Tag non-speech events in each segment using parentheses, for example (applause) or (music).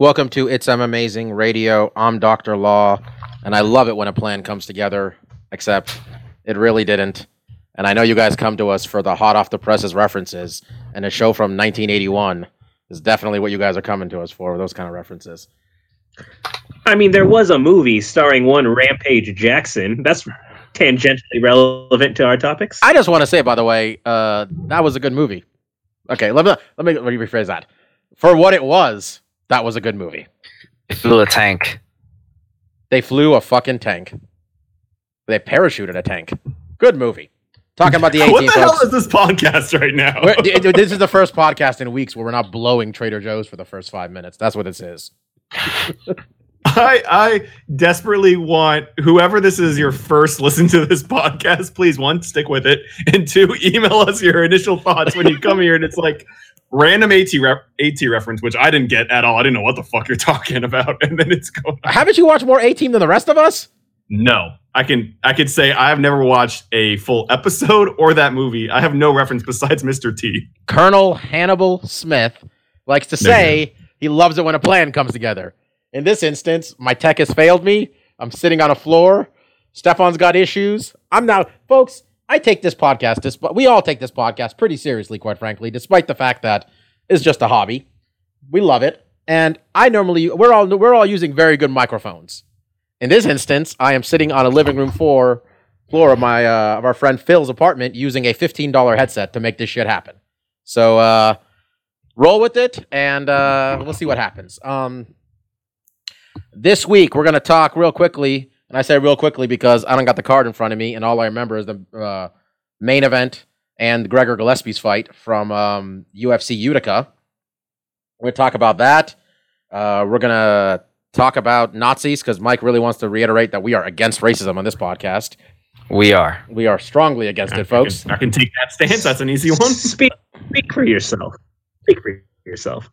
Welcome to It's I'm Amazing Radio. I'm Dr. Law, and I love it when a plan comes together, except it really didn't. And I know you guys come to us for the hot off the presses references, and a show from 1981 is definitely what you guys are coming to us for, those kind of references. I mean, there was a movie starring one Rampage Jackson. That's tangentially relevant to our topics. I just want to say, by the way, uh, that was a good movie. Okay, let me let me, let me rephrase that. For what it was, that was a good movie. It flew a tank. They flew a fucking tank. They parachuted a tank. Good movie. Talking about the (laughs) 18 What the hell folks. is this podcast right now? We're- d- d- this is the first podcast in weeks where we're not blowing Trader Joe's for the first five minutes. That's what this is. (laughs) I I desperately want whoever this is your first listen to this (laughs) podcast, please one stick with it, and two email us your initial thoughts when you come here and it's like random AT ref- AT reference, which I didn't get at all. I didn't know what the fuck you're (laughs) talking about, and then it's going. Haven't you watched more A Team than the rest of us? No, I can I could say I have never watched a full episode (laughs) or that movie. I have no reference besides Mr. T. Colonel Hannibal Smith likes to say he loves it when a plan comes together. In this instance, my tech has failed me. I'm sitting on a floor. Stefan's got issues. I'm now, folks. I take this podcast, dis- we all take this podcast pretty seriously, quite frankly, despite the fact that it's just a hobby. We love it, and I normally we're all we're all using very good microphones. In this instance, I am sitting on a living room floor floor of my uh, of our friend Phil's apartment using a fifteen dollar headset to make this shit happen. So uh, roll with it, and uh, we'll see what happens. Um, this week we're gonna talk real quickly, and I say real quickly because I don't got the card in front of me, and all I remember is the uh, main event and Gregor Gillespie's fight from um, UFC Utica. We're gonna talk about that. Uh, we're gonna talk about Nazis because Mike really wants to reiterate that we are against racism on this podcast. We are. We are strongly against it, folks. I can, I can take that stance. That's an easy one. Speak, speak for yourself. Speak for yourself.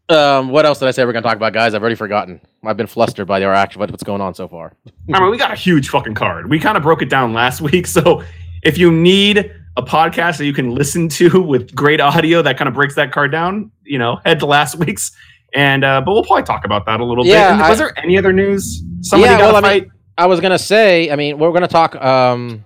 Um, what else did I say we're gonna talk about, guys? I've already forgotten. I've been flustered by our action. What's going on so far? I mean, we got a huge fucking card. We kind of broke it down last (laughs) week. So if you need a podcast that you can listen to (laughs) with great audio that kind of breaks that card down, you know, head to last (laughs) week's. And uh, but we'll probably talk about that a little Yeah, bit. And I- was there any other news? Somebody Yeah, got well, a I mean, fight. I was gonna say. I mean, we're gonna talk. Um,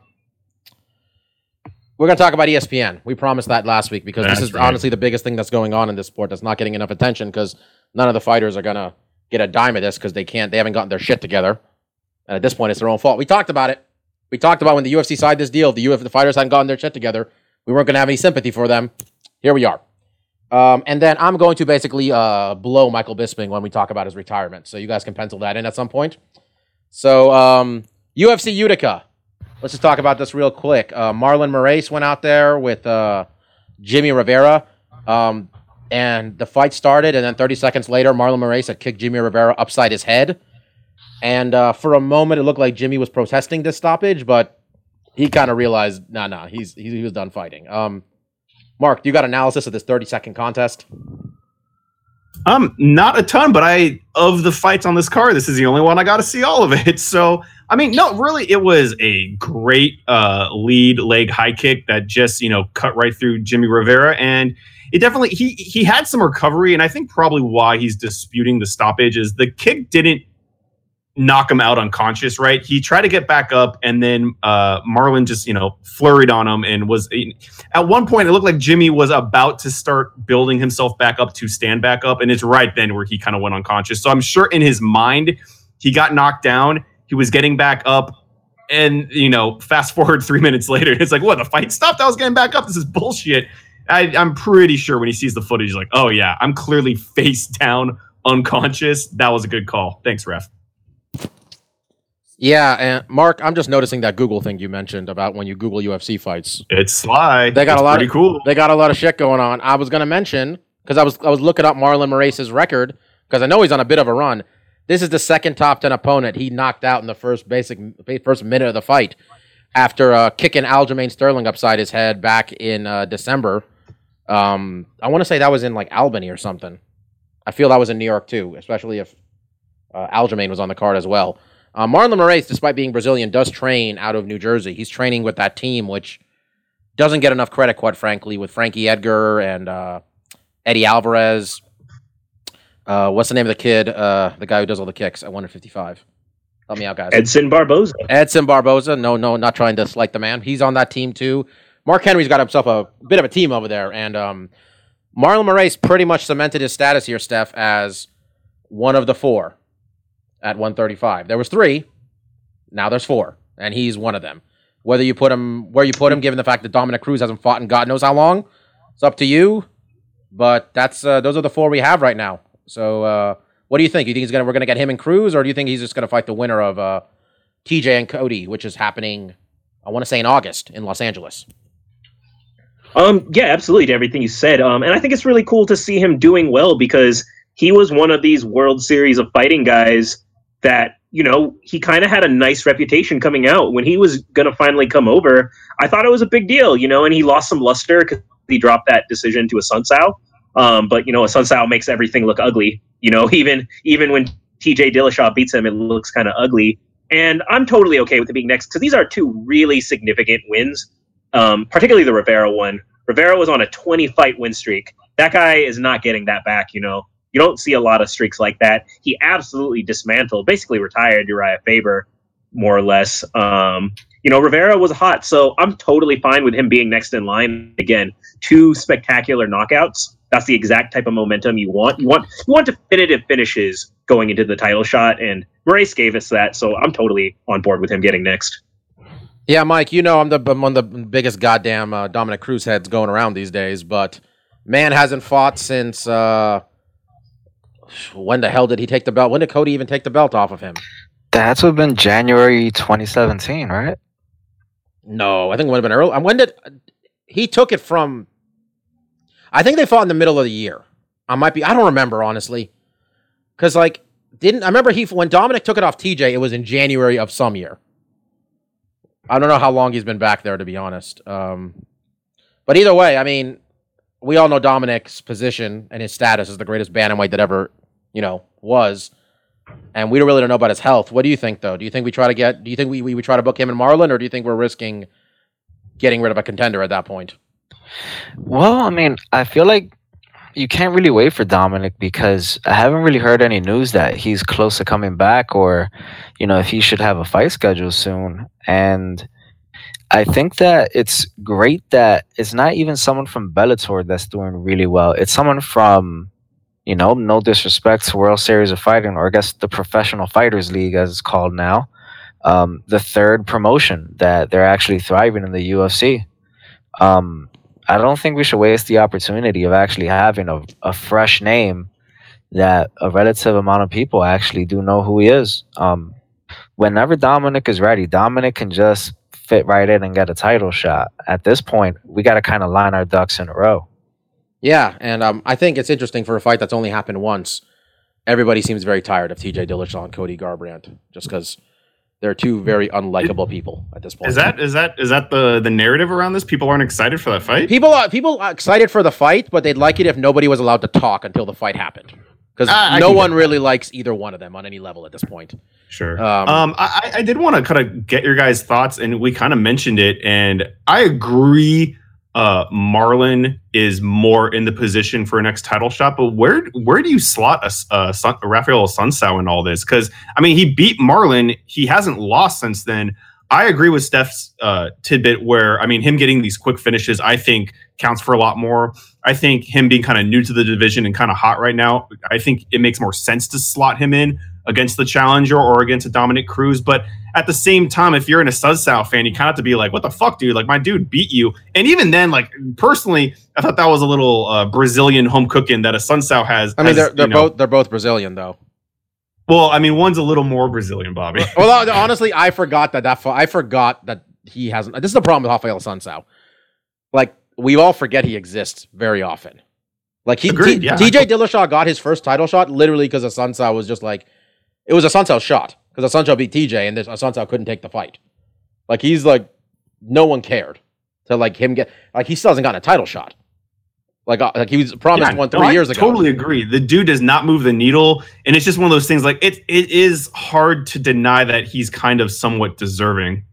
we're gonna talk about ESPN. We promised that last week because this is right. honestly the biggest thing that's going on in this sport that's not getting enough attention because none of the fighters are gonna get a dime of this because they can't. They haven't gotten their shit together. And at this point, it's their own fault. We talked about it. We talked about when the UFC signed this deal. The UFC, the fighters hadn't gotten their shit together. We weren't gonna have any sympathy for them. Here we are. Um, and then I'm going to basically uh, blow Michael Bisping when we talk about his retirement. So you guys can pencil that in at some point. So um, UFC Utica. Let's just talk about this real quick. Uh, Marlon Moraes went out there with uh, Jimmy Rivera. Um, and the fight started, and then 30 seconds later, Marlon Moraes had kicked Jimmy Rivera upside his head. And uh, for a moment, it looked like Jimmy was protesting this stoppage, but he kind of realized, nah, nah, he's he, he was done fighting. Um, Mark, you got analysis of this 30 second contest? Um, not a ton, but I of the fights on this card, this is the only one I got to see all of it. (laughs) So, I mean, no, really, it was a great uh, lead leg high kick that just you know cut right through Jimmy Rivera, and it definitely he he had some recovery, and I think probably why he's disputing the stoppage is the kick didn't knock him out unconscious, right? He tried to get back up, and then uh, Marlon just you know flurried on him and was at one point it looked like Jimmy was about to start building himself back up to stand back up, and it's right then where he kind of went unconscious. So I'm sure in his mind he got knocked down, he was getting back up. And you know, fast forward (laughs) three minutes later, it's like, what? The fight stopped. I was getting back up. This is bullshit. I, I'm pretty sure when he sees the footage, he's like, "Oh yeah, I'm clearly (laughs) face down, unconscious. That was a good call. Thanks, ref." Yeah, and Mark, I'm just noticing that Google thing you mentioned about when you Google UFC fights. It's sly. They got It's a lot pretty of cool. They got a lot of shit going on. I was gonna mention because I was I was looking up Marlon Moraes' record. because I know he's on a bit of a run. This is the second top ten opponent he knocked out in the first basic first minute of the fight after uh, kicking Aljamain Sterling upside his head back in uh, December. Um, I want to say that was in like Albany or something. I feel that was in New York too, especially if uh, Aljamain was on the card as well. Uh, Marlon Moraes, despite being Brazilian, does train out of New Jersey. He's training with that team, which doesn't get enough credit, quite frankly, with Frankie Edgar and uh, Eddie Alvarez. Uh, what's the name of the kid? Uh, the guy who does all the kicks at 155. Help me out, guys. Edson Barboza. Edson Barboza. No, no, not trying to slight the man. He's on that team too. Mark Henry's got himself a bit of a team over there, and um, Marlon Moraes pretty much cemented his status here, Steph, as one of the four at 135. There was three, now there's four, and he's one of them. Whether you put him where you put him, given the fact that Dominick Cruz hasn't fought in God knows how long, it's up to you. But that's uh, those are the four we have right now. So, uh, what do you think? You think he's gonna we're gonna get him and Cruz, or do you think he's just gonna fight the winner of uh, TJ and Cody, which is happening? I want to say in August in Los Angeles. Um, yeah, absolutely to everything you said. Um, and I think it's really cool to see him doing well because he was one of these World Series of fighting guys that you know he kind of had a nice reputation coming out when he was going to finally come over. I thought it was a big deal, you know, and he lost some luster because he dropped that decision to Assunção. Um, but you know, Assunção makes everything look ugly. You know, (laughs) even even when TJ Dillashaw beats him, it looks kind of ugly. And I'm totally okay with it being next because these are two really significant wins, um, particularly the Rivera one. Rivera was on a 20 fight win streak. That guy is not getting that back, you know. You don't see a lot of streaks like that. He absolutely dismantled, basically retired Urijah Faber, more or less. Um, you know, Rivera was hot, so I'm totally fine with him being next in line. Again, two spectacular knockouts. That's the exact type of momentum you want. You want you want definitive finishes going into the title shot, and Moraes gave us that, so I'm totally on board with him getting next. Yeah, Mike, you know I'm the I'm one of the biggest goddamn uh, Dominick Cruz heads going around these days, but man hasn't fought since uh, when the hell did he take the belt? When did Cody even take the belt off of him? That had to have been January 2017, right? No, I think it would have been early. When did he took it from? I think they fought in the middle of the year. I might be. I don't remember honestly, because like didn't I remember he when Dominic took it off TJ? It was in January of some year. I don't know how long he's been back there to be honest. Um, but either way, I mean, we all know Dominic's position and his status as the greatest bantamweight that ever, you know, was. And we don't really don't know about his health. What do you think, though? Do you think we try to get? Do you think we, we, we try to book him and Marlon, or do you think we're risking getting rid of a contender at that point? Well, I mean, I feel like you can't really wait for Dominic because I haven't really heard any news that he's close to coming back or, you know, if he should have a fight schedule soon. And I think that it's great that it's not even someone from Bellator that's doing really well. It's someone from, you know, no disrespect to World Series of Fighting, or I guess the Professional Fighters League, as it's called now, um, the third promotion that they're actually thriving in the UFC. Um, I don't think we should waste the opportunity of actually having a, a fresh name that a relative amount of people actually do know who he is. Um, whenever Dominic is ready, Dominic can just fit right in and get a title shot. At this point, we got to kind of line our ducks in a row. Yeah, and um, I think it's interesting for a fight that's only happened once. Everybody seems very tired of TJ Dillashaw and Cody Garbrandt just because they're two very unlikable people at this point. Is that is that is that the the narrative around this? People aren't excited for that fight. people are people are excited for the fight, but they'd like it if nobody was allowed to talk until the fight happened because Ah, no one really likes either one of them on any level at this point. Sure. Um, Um, I, I did want to kind of get your guys' thoughts, and we kind of mentioned it, and I agree. Uh, Marlon is more in the position for a next title shot, but where where do you slot a, a, Sun, a Rafael Sunsao in all this? Because I mean, he beat Marlon, he hasn't lost since then. I agree with Steph's uh, tidbit where I mean, him getting these quick finishes, I think counts for a lot more. I think him being kind of new to the division and kind of hot right now, I think it makes more sense to slot him in against the challenger or against a Dominick Cruz. But at the same time, if you're in a Sunsao fan, you kind of have to be like, what the fuck, dude? Like, my dude beat you. And even then, like, personally, I thought that was a little uh, Brazilian home cooking that Assunção has. I mean, has, they're they're know- both they're both Brazilian though. Well, I mean, one's a little more Brazilian, Bobby. Well, honestly, I forgot that that I forgot that he hasn't. This is the problem with Rafael Sunsao. Like we all forget he exists very often. Like he, Agreed, T- yeah. TJ Dillashaw got his first title shot literally because Assunção was just like, it was Assunção shot because Assunção beat TJ and this Assunção couldn't take the fight. Like he's like, no one cared to like him get like he still hasn't gotten a title shot. Like uh, like he was promised Yeah, one no, three I years ago. I totally agree. The dude does not move the needle, and it's just one of those things. Like it, it is hard to deny that he's kind of somewhat deserving,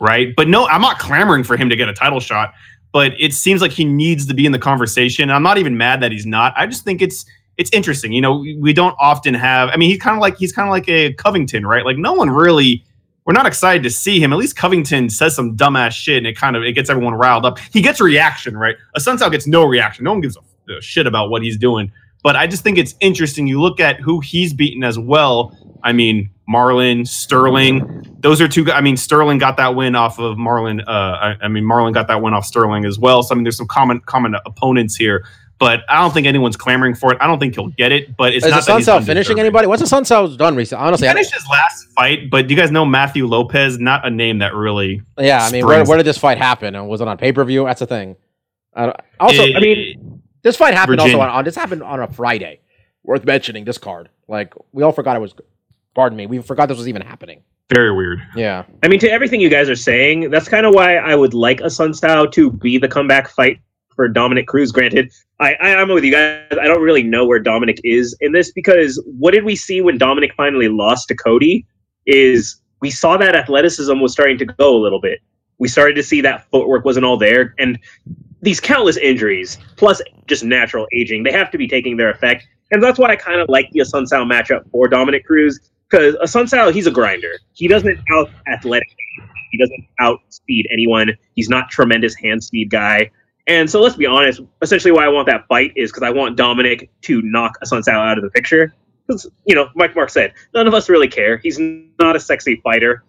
right? But no, I'm not clamoring for him to get a title shot. But it seems like he needs to be in the conversation. I'm not even mad that he's not. I just think it's it's interesting. You know, we, don't often have. I mean, he's kind of like he's kind of like a Covington, right? Like no one really. We're not excited to see him. At least Covington says some dumbass shit, and it kind of it gets everyone riled up. He gets reaction, right? Assunção gets no reaction. No one gives a, a shit about what he's doing. But I just think it's interesting. You look at who he's beaten as well. I mean, Marlon, Sterling. Those are two. I mean, Sterling got that win off of Marlon. Uh, I, I mean, Marlon got that win off Sterling as well. So I mean, there's some common common opponents here. But I don't think anyone's clamoring for it. I don't think he'll get it. But it's Is not that he's Sunsao finishing undeserving. anybody? What's the Sunsao done recently? Honestly, He I don't- finished his last fight, but do you guys know Matthew Lopez? Not a name that really. yeah. I mean, where, where did this fight happen? And was it on pay per view? That's the thing. I don't- also, I mean, This fight happened Virginia. also on, on this happened on a Friday. Worth mentioning this card. Like we all forgot it was. Pardon me, we forgot this was even happening. very weird. Yeah, I mean, to everything you guys are saying, that's kind of why I would like a Sun Style to be the comeback fight for Dominick Cruz. Granted, I, I, I'm with you guys. I don't really know where Dominic is in this because what did we see when Dominic finally lost to Cody? Is we saw that athleticism was starting to go a little bit. We started to see that footwork wasn't all there, and these countless injuries plus just natural aging, they have to be taking their effect. And that's why I kind of like the Sun Sao matchup for Dominick Cruz because Sun Sao, he's a grinder. He doesn't out athletic. He doesn't outspeed anyone. He's not tremendous hand speed guy. And so let's be honest. Essentially, why I want that fight is because I want Dominic to knock Assunção out of the picture. Because you know, Mike Mark said none of us really care. He's not a sexy fighter.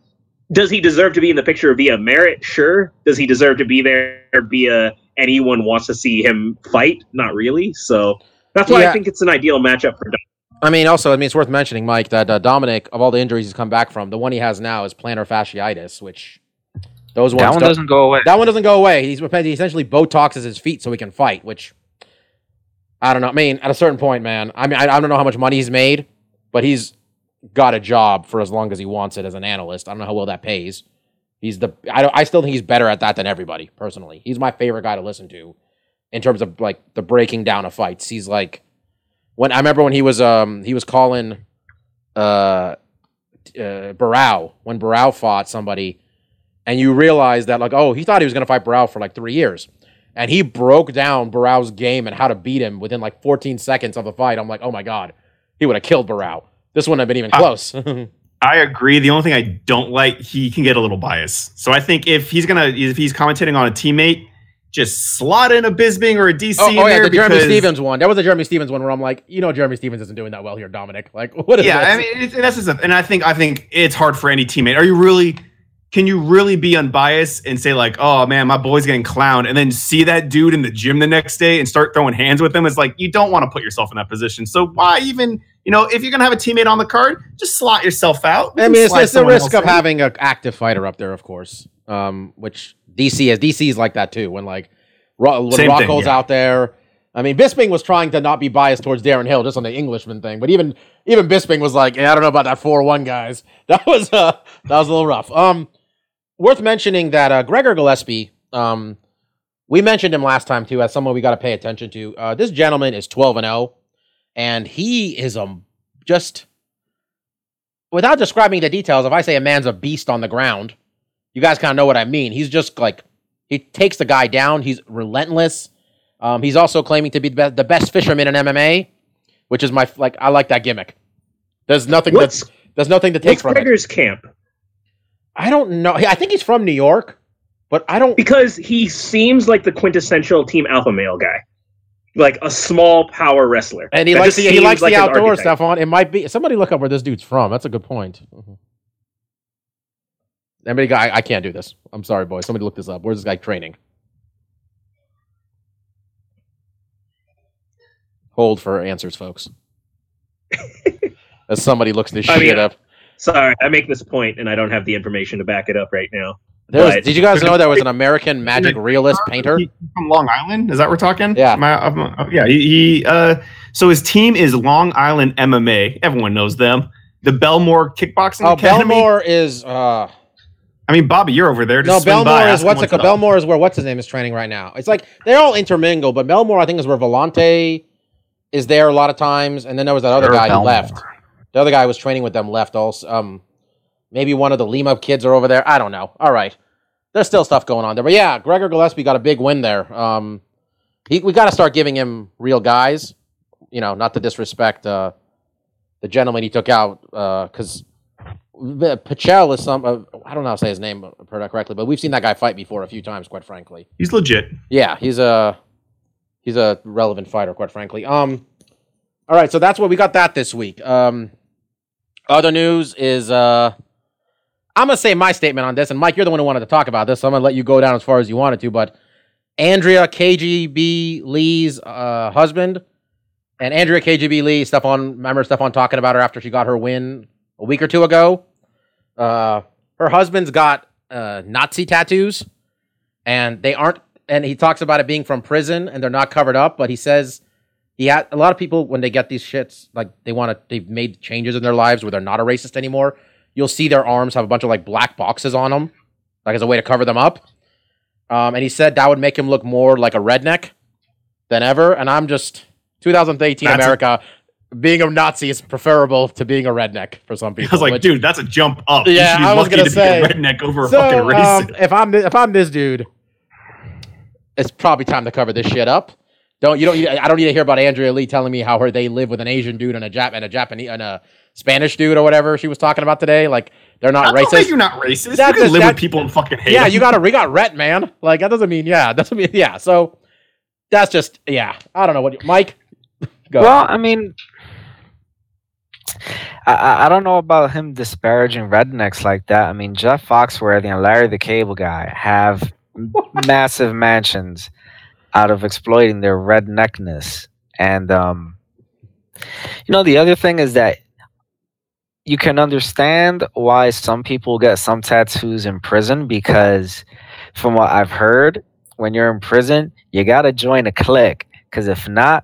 Does he deserve to be in the picture via merit? Sure. Does he deserve to be there via anyone wants to see him fight? Not really. So that's why Yeah. I think it's an ideal matchup for Dominic. I mean, also, I mean, it's worth mentioning, Mike, that uh, Dominic, of all the injuries he's come back from, the one he has now is plantar fasciitis, which those ones That one doesn't go away. that one doesn't go away. He's he essentially botoxes his feet so he can fight, which I don't know. I mean, at a certain point, man, I mean, I, I don't know how much money he's made, but he's got a job for as long as he wants it as an analyst. I don't know how well that pays. He's the I don't I still think he's better at that than everybody personally. He's my favorite guy to listen to in terms of like the breaking down of fights. He's like when I remember when he was um he was calling uh uh Barao when Barao fought somebody and you realize that like oh he thought he was going to fight Barao for like 3 years and he broke down Barao's game and how to beat him within like 14 seconds of the fight. I'm like, "Oh my god. He would have killed Barao." This wouldn't have been even close. (laughs) (laughs) I agree. The only thing I don't like, he can get a little biased. So I think if he's gonna, if he's commentating on a teammate, just slot in a Bisping or a DC Oh, oh yeah, there the Jeremy Stephens one. That was the Jeremy Stephens one where I'm like, you know, Jeremy Stephens isn't doing that well here, Dominic. Like, (laughs) what is Yeah, this? I mean, that's just, a, and I think, I think it's hard for any teammate. Are you really? Can you really be unbiased and say like, oh man, my boy's getting clowned, and then see that dude in the gym the next day and start throwing hands with him? It's like you don't want to put yourself in that position. So why even, you know, if you're gonna have a teammate on the card, just slot yourself out. I mean, it's, it's the risk of in. having an active fighter up there, of course. Um, which DC is. DC is like that too. When like Ro- when Same thing, yeah. out there. I mean, Bisping was trying to not be biased towards Darren Till just on the Englishman thing, but even even Bisping was like, yeah, I don't know about that four one guys. (laughs) That was uh that was a little rough. Um, worth mentioning that uh, Gregor Gillespie, um, we mentioned him last time too as someone we got to pay attention to. Uh, this gentleman is twelve and zero, and he is um just without describing the details, if I say a man's a beast on the ground, you guys kind of know what I mean. He's just like he takes the guy down. He's relentless. Um, he's also claiming to be the, be- the best fisherman in MMA, which is my like I like that gimmick. There's nothing What's that's there's nothing to take what's from it. Gregor's camp? I don't know. I think he's from New York, but I don't. Because he seems like the quintessential team alpha male guy, like a small power wrestler. And he That likes the, he likes like the outdoors, archetype. Stefan. It might be somebody look up where this dude's from. That's a good point. Mhm. Anybody? I, I can't do this. I'm sorry, boys. Somebody look this up. Where's this guy training? Hold for answers, folks. (laughs) As somebody looks this I shit mean, up. Sorry, I make this point and I don't have the information to back it up right now. There was, did you guys know there was an American magic realist painter? He- from Long Island. Is that what we're talking? Yeah. Am I- I'm- uh, yeah. He, he uh, so his team is Long Island MMA. Everyone knows them. The Bellmore Kickboxing Oh, Academy. Bellmore is uh I mean, Bobby, you're over there. Just no swing Bellmore by, is ask what's him it. Bellmore is where what's his name is training right now. It's like they're all intermingled, but Bellmore I think is where Volante is there a lot of times, and then there was that other Sure, guy who left. The other guy was training with them left also. Um, maybe one of the Lima kids are over there. I don't know. All right, there's still stuff going on there, but yeah, Gregor Gillespie got a big win there. Um, he, we got to start giving him real guys. You know, not to disrespect uh, the gentleman he took out because. Pichel is some. Uh, I don't know how to say his name correctly, but we've seen that guy fight before a few times. Quite frankly, He's legit. yeah, he's a he's a relevant fighter. Quite frankly. Um. All right, so that's what we got that this week. Um. Other news is uh. I'm gonna say my statement on this, and Mike, you're the one who wanted to talk about this, so I'm gonna let you go down as far as you wanted to. But Andrea KGB Lee's uh, husband, and Andrea KGB Lee, Stefan, remember Stefan talking about her after she got her win a week or two ago. Uh, her husband's got uh, Nazi tattoos, and they aren't. And he talks about it being from prison, and they're not covered up. But he says he had a lot of people when they get these shits, like they want to, they've made changes in their lives where they're not a racist anymore. You'll see their arms have a bunch of like black boxes on them, like as a way to cover them up. Um, and he said that would make him look more like a redneck than ever. And I'm just 2018 That's a- America. being a Nazi is preferable to being a redneck for some people. I was like, which- dude, that's a jump up. Yeah, I was gonna to say. be a redneck over a so, fucking um, if I'm if I'm this dude, it's probably time to cover this shit up. Don't you don't need, I don't need to hear about Andrea Lee telling me how her they live with an Asian dude and a Jap and a Japanese and a Spanish dude or whatever she was talking about today. Like they're not That don't make racist. you're not racist. That you can does- live that- with people and fucking hate yeah, them. you got to we got ret man. Like that doesn't mean yeah. That (laughs) doesn't mean yeah. So that's just yeah. I don't know what Mike. (laughs) Go. Well, I mean, I- I, I don't know about him disparaging rednecks like that. I mean, Jeff Foxworthy and Larry the Cable Guy have (laughs) massive mansions out of exploiting their redneckness. And, um, you know, the other thing is that you can understand why some people get some tattoos in prison because, from what I've heard, when you're in prison, you got to join a clique. Because if not,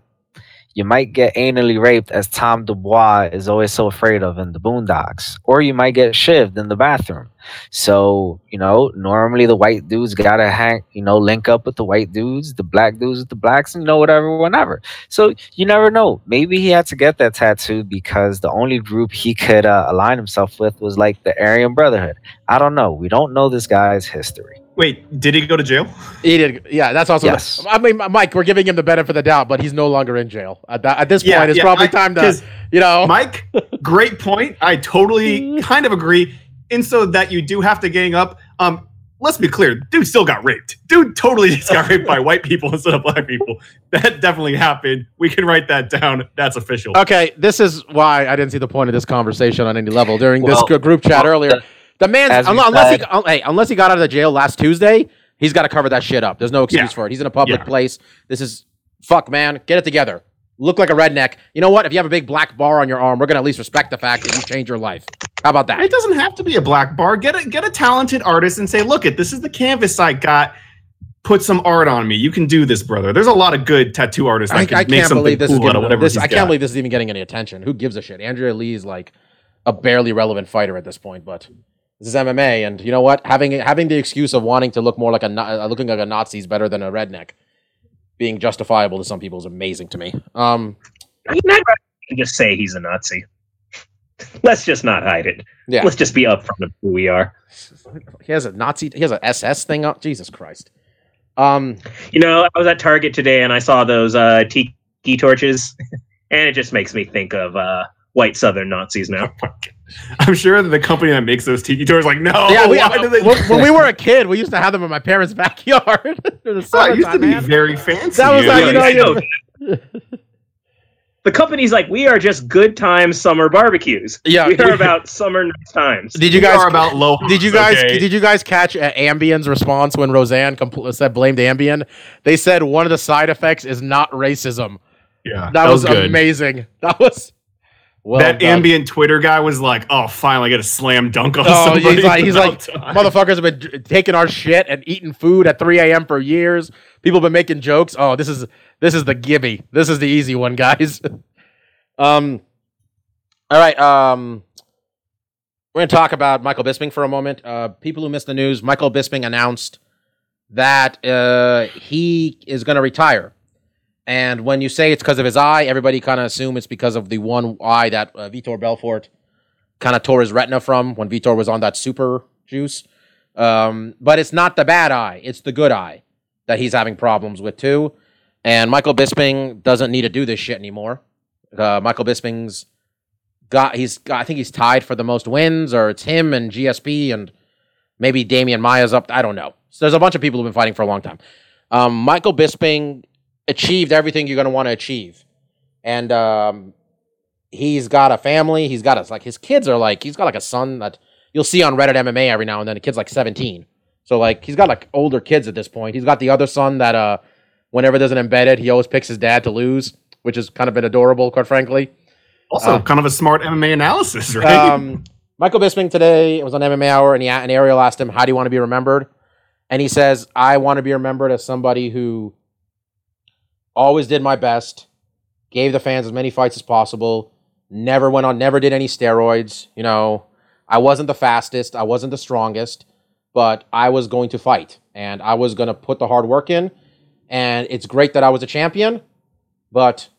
you might get anally raped as Tom Dubois is always so afraid of in the Boondocks, or you might get shivved in the bathroom. So, you know, normally the white dudes gotta hang, you know, link up with the white dudes, the black dudes with the blacks, and you know, whatever, whatever. So you never know. Maybe he had to get that tattoo because the only group he could uh, align himself with was like the Aryan Brotherhood. I don't know. We don't know this guy's history. Wait, did he go to jail? He did. Yeah, that's also. Yes. I mean, Mike, we're giving him the benefit of the doubt, but he's no longer in jail. At, that, at this Yeah, point, it's yeah, probably I- time to, you know. Mike, great point. I totally (laughs) kind of agree. And so that you do have to gang up. Um, let's be clear, dude still got raped. Dude totally just got raped by white people (laughs) instead of black people. That definitely happened. We can write that down. That's official. Okay, this is why I didn't see the point of this conversation on any level during Well, this group chat well, earlier. The man, as unless, unless he, un- hey, unless he got out of the jail last Tuesday, he's got to cover that shit up. There's no excuse Yeah. for it. He's in a public Yeah. place. This is fuck, man. Get it together. Look like a redneck. You know what? If you have a big black bar on your arm, we're gonna at least respect the fact that you changed your life. How about that? It doesn't have to be a black bar. Get a get a talented artist and say, look, it this is the canvas I got. Put some art on me. You can do this, brother. There's a lot of good tattoo artists. I, that can I make can't believe this cool is getting, whatever this, I can't believe this is even getting any attention. Who gives a shit? Andrea Lee is like a barely relevant fighter at this point, but this is MMA, and you know what? Having having the excuse of wanting to look more like a uh, looking like a Nazi is better than a redneck. Being justifiable to some people is amazing to me. Um, I mean, I'd just say he's a Nazi. (laughs) Let's just not hide it. yeah, Let's just be upfront of who we are. he has a Nazi, he has a SS thing up. Jesus Christ. Um, You know, I was at Target today and I saw those uh, tiki torches, (laughs) and it just makes me think of uh, white Southern Nazis now. (laughs) (laughs) I'm sure that the company that makes those tiki tours like, no, yeah, we, why do they when, when we were a kid, we used to have them in my parents' (laughs) backyard. (laughs) They're the Oh, it used to be man. very fancy. That was like, Yeah, you know, you- know. The company's like, we are just good time summer barbecues. Yeah, we we- are about summer nice times. Did you We guys are about low. Did you guys okay? did you guys catch uh, Ambien's response when Roseanne compl- said blamed Ambien? They said one of the side effects is not racism. yeah, That, was, good. amazing. That was Well that done. ambient Twitter guy was like, "Oh, finally, I get a slam dunk on Oh, somebody." he's like, he's like, time." (laughs) motherfuckers have been taking our shit and eating food at 3 a.m. for years. People have been making jokes. Oh, this is this is the gibby. This is the easy one, guys. (laughs) um, all right. Um, we're gonna talk about Michael Bisping for a moment. Uh, people who missed the news, Michael Bisping announced that uh, he is gonna retire. And when you say it's because of his eye, everybody kind of assume it's because of the one eye that uh, Vitor Belfort kind of tore his retina from when Vitor was on that super juice. Um, but it's not the bad eye; it's the good eye that he's having problems with too. And Michael Bisping doesn't need to do this shit anymore. Uh, Michael Bisping's got he's got, I think he's tied for the most wins, or it's him and GSP and maybe Demian Maia's up. I don't know. So there's a bunch of people who've been fighting for a long time. Um, Michael Bisping achieved everything you're going to want to achieve, and um, he's got a family. He's got a like his kids are like he's got like a son that you'll see on Reddit MMA every now and then. The kid's like 17, so like he's got like older kids at this point. He's got the other son that uh, whenever there's an embedded, he always picks his dad to lose, which has kind of been adorable, quite frankly. also uh, kind of a smart MMA analysis, right? Um, Michael Bisping today it was on MMA Hour, and he and Ariel asked him, "How do you want to be remembered?" And he says, "I want to be remembered as somebody who always did my best, gave the fans as many fights as possible, never went on, never did any steroids. You know, I wasn't the fastest, I wasn't the strongest, but I was going to fight, and I was going to put the hard work in. And it's great that I was a champion, but."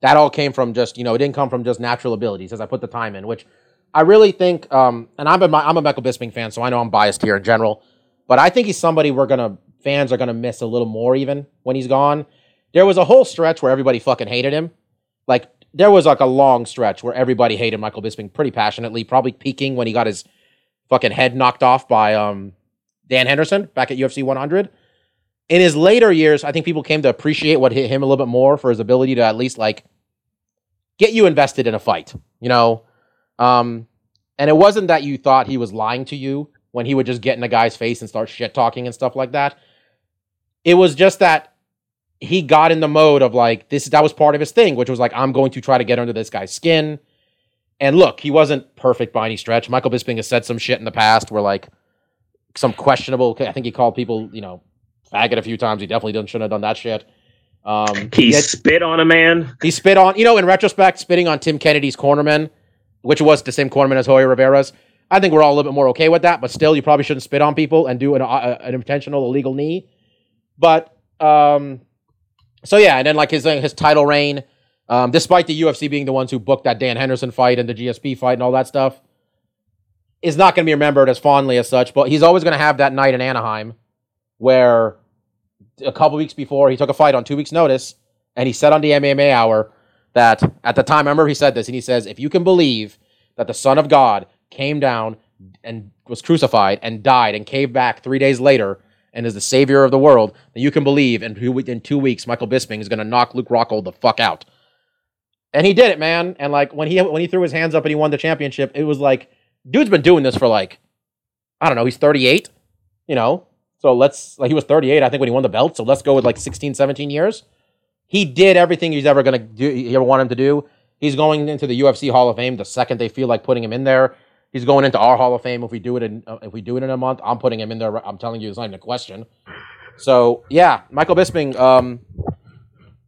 That all came from just, you know, it didn't come from just natural abilities as I put the time in, which I really think, um, and I'm a, I'm a Michael Bisping fan, so I know I'm biased here in general, but I think he's somebody we're gonna fans are gonna miss a little more even when he's gone. There was a whole stretch where everybody fucking hated him, like there was like a long stretch where everybody hated Michael Bisping pretty passionately, probably peaking when he got his fucking head knocked off by um, Dan Henderson back at UFC 100. In his later years, I think people came to appreciate what hit him a little bit more for his ability to at least like get you invested in a fight, you know. Um, and it wasn't that you thought he was lying to you when he would just get in a guy's face and start shit talking and stuff like that. It was just that he got in the mode of like this. That was part of his thing, which was like I'm going to try to get under this guy's skin. And look, he wasn't perfect by any stretch. Michael Bisping has said some shit in the past where like some questionable. I think he called people, you know, faggot a few times. He definitely didn't shouldn't have done that shit. Um, He yet- spit on a man. he spit on, you know, in retrospect, spitting on Tim Kennedy's cornerman, which was the same cornerman as Jorge Rivera's. I think we're all a little bit more okay with that, but still, you probably shouldn't spit on people and do an, uh, an intentional illegal knee. But um, so yeah, and then like his his title reign, um, despite the UFC being the ones who booked that Dan Henderson fight and the GSP fight and all that stuff, is not going to be remembered as fondly as such. But he's always going to have that night in Anaheim where a couple weeks before he took a fight on two weeks' notice, and he said on the MMA Hour that at the time, I remember he said this, and he says, "If you can believe that the Son of God came down and was crucified and died and came back three days later." And is the savior of the world, then you can believe in in two weeks Michael Bisping is going to knock Luke Rockhold the fuck out. And he did it, man. And like when he when he threw his hands up and he won the championship, it was like, dude's been doing this for like, I don't know, he's 38, you know. So let's like he was 38, I think, when he won the belt. So let's go with like 16, 17 years. He did everything he's ever gonna do. He ever want him to do. He's going into the UFC Hall of Fame the second they feel like putting him in there. He's going into our Hall of Fame if we do it in uh, if we do it in a month. I'm putting him in there. I'm telling you, it's not even a question. So yeah, Michael Bisping. Um,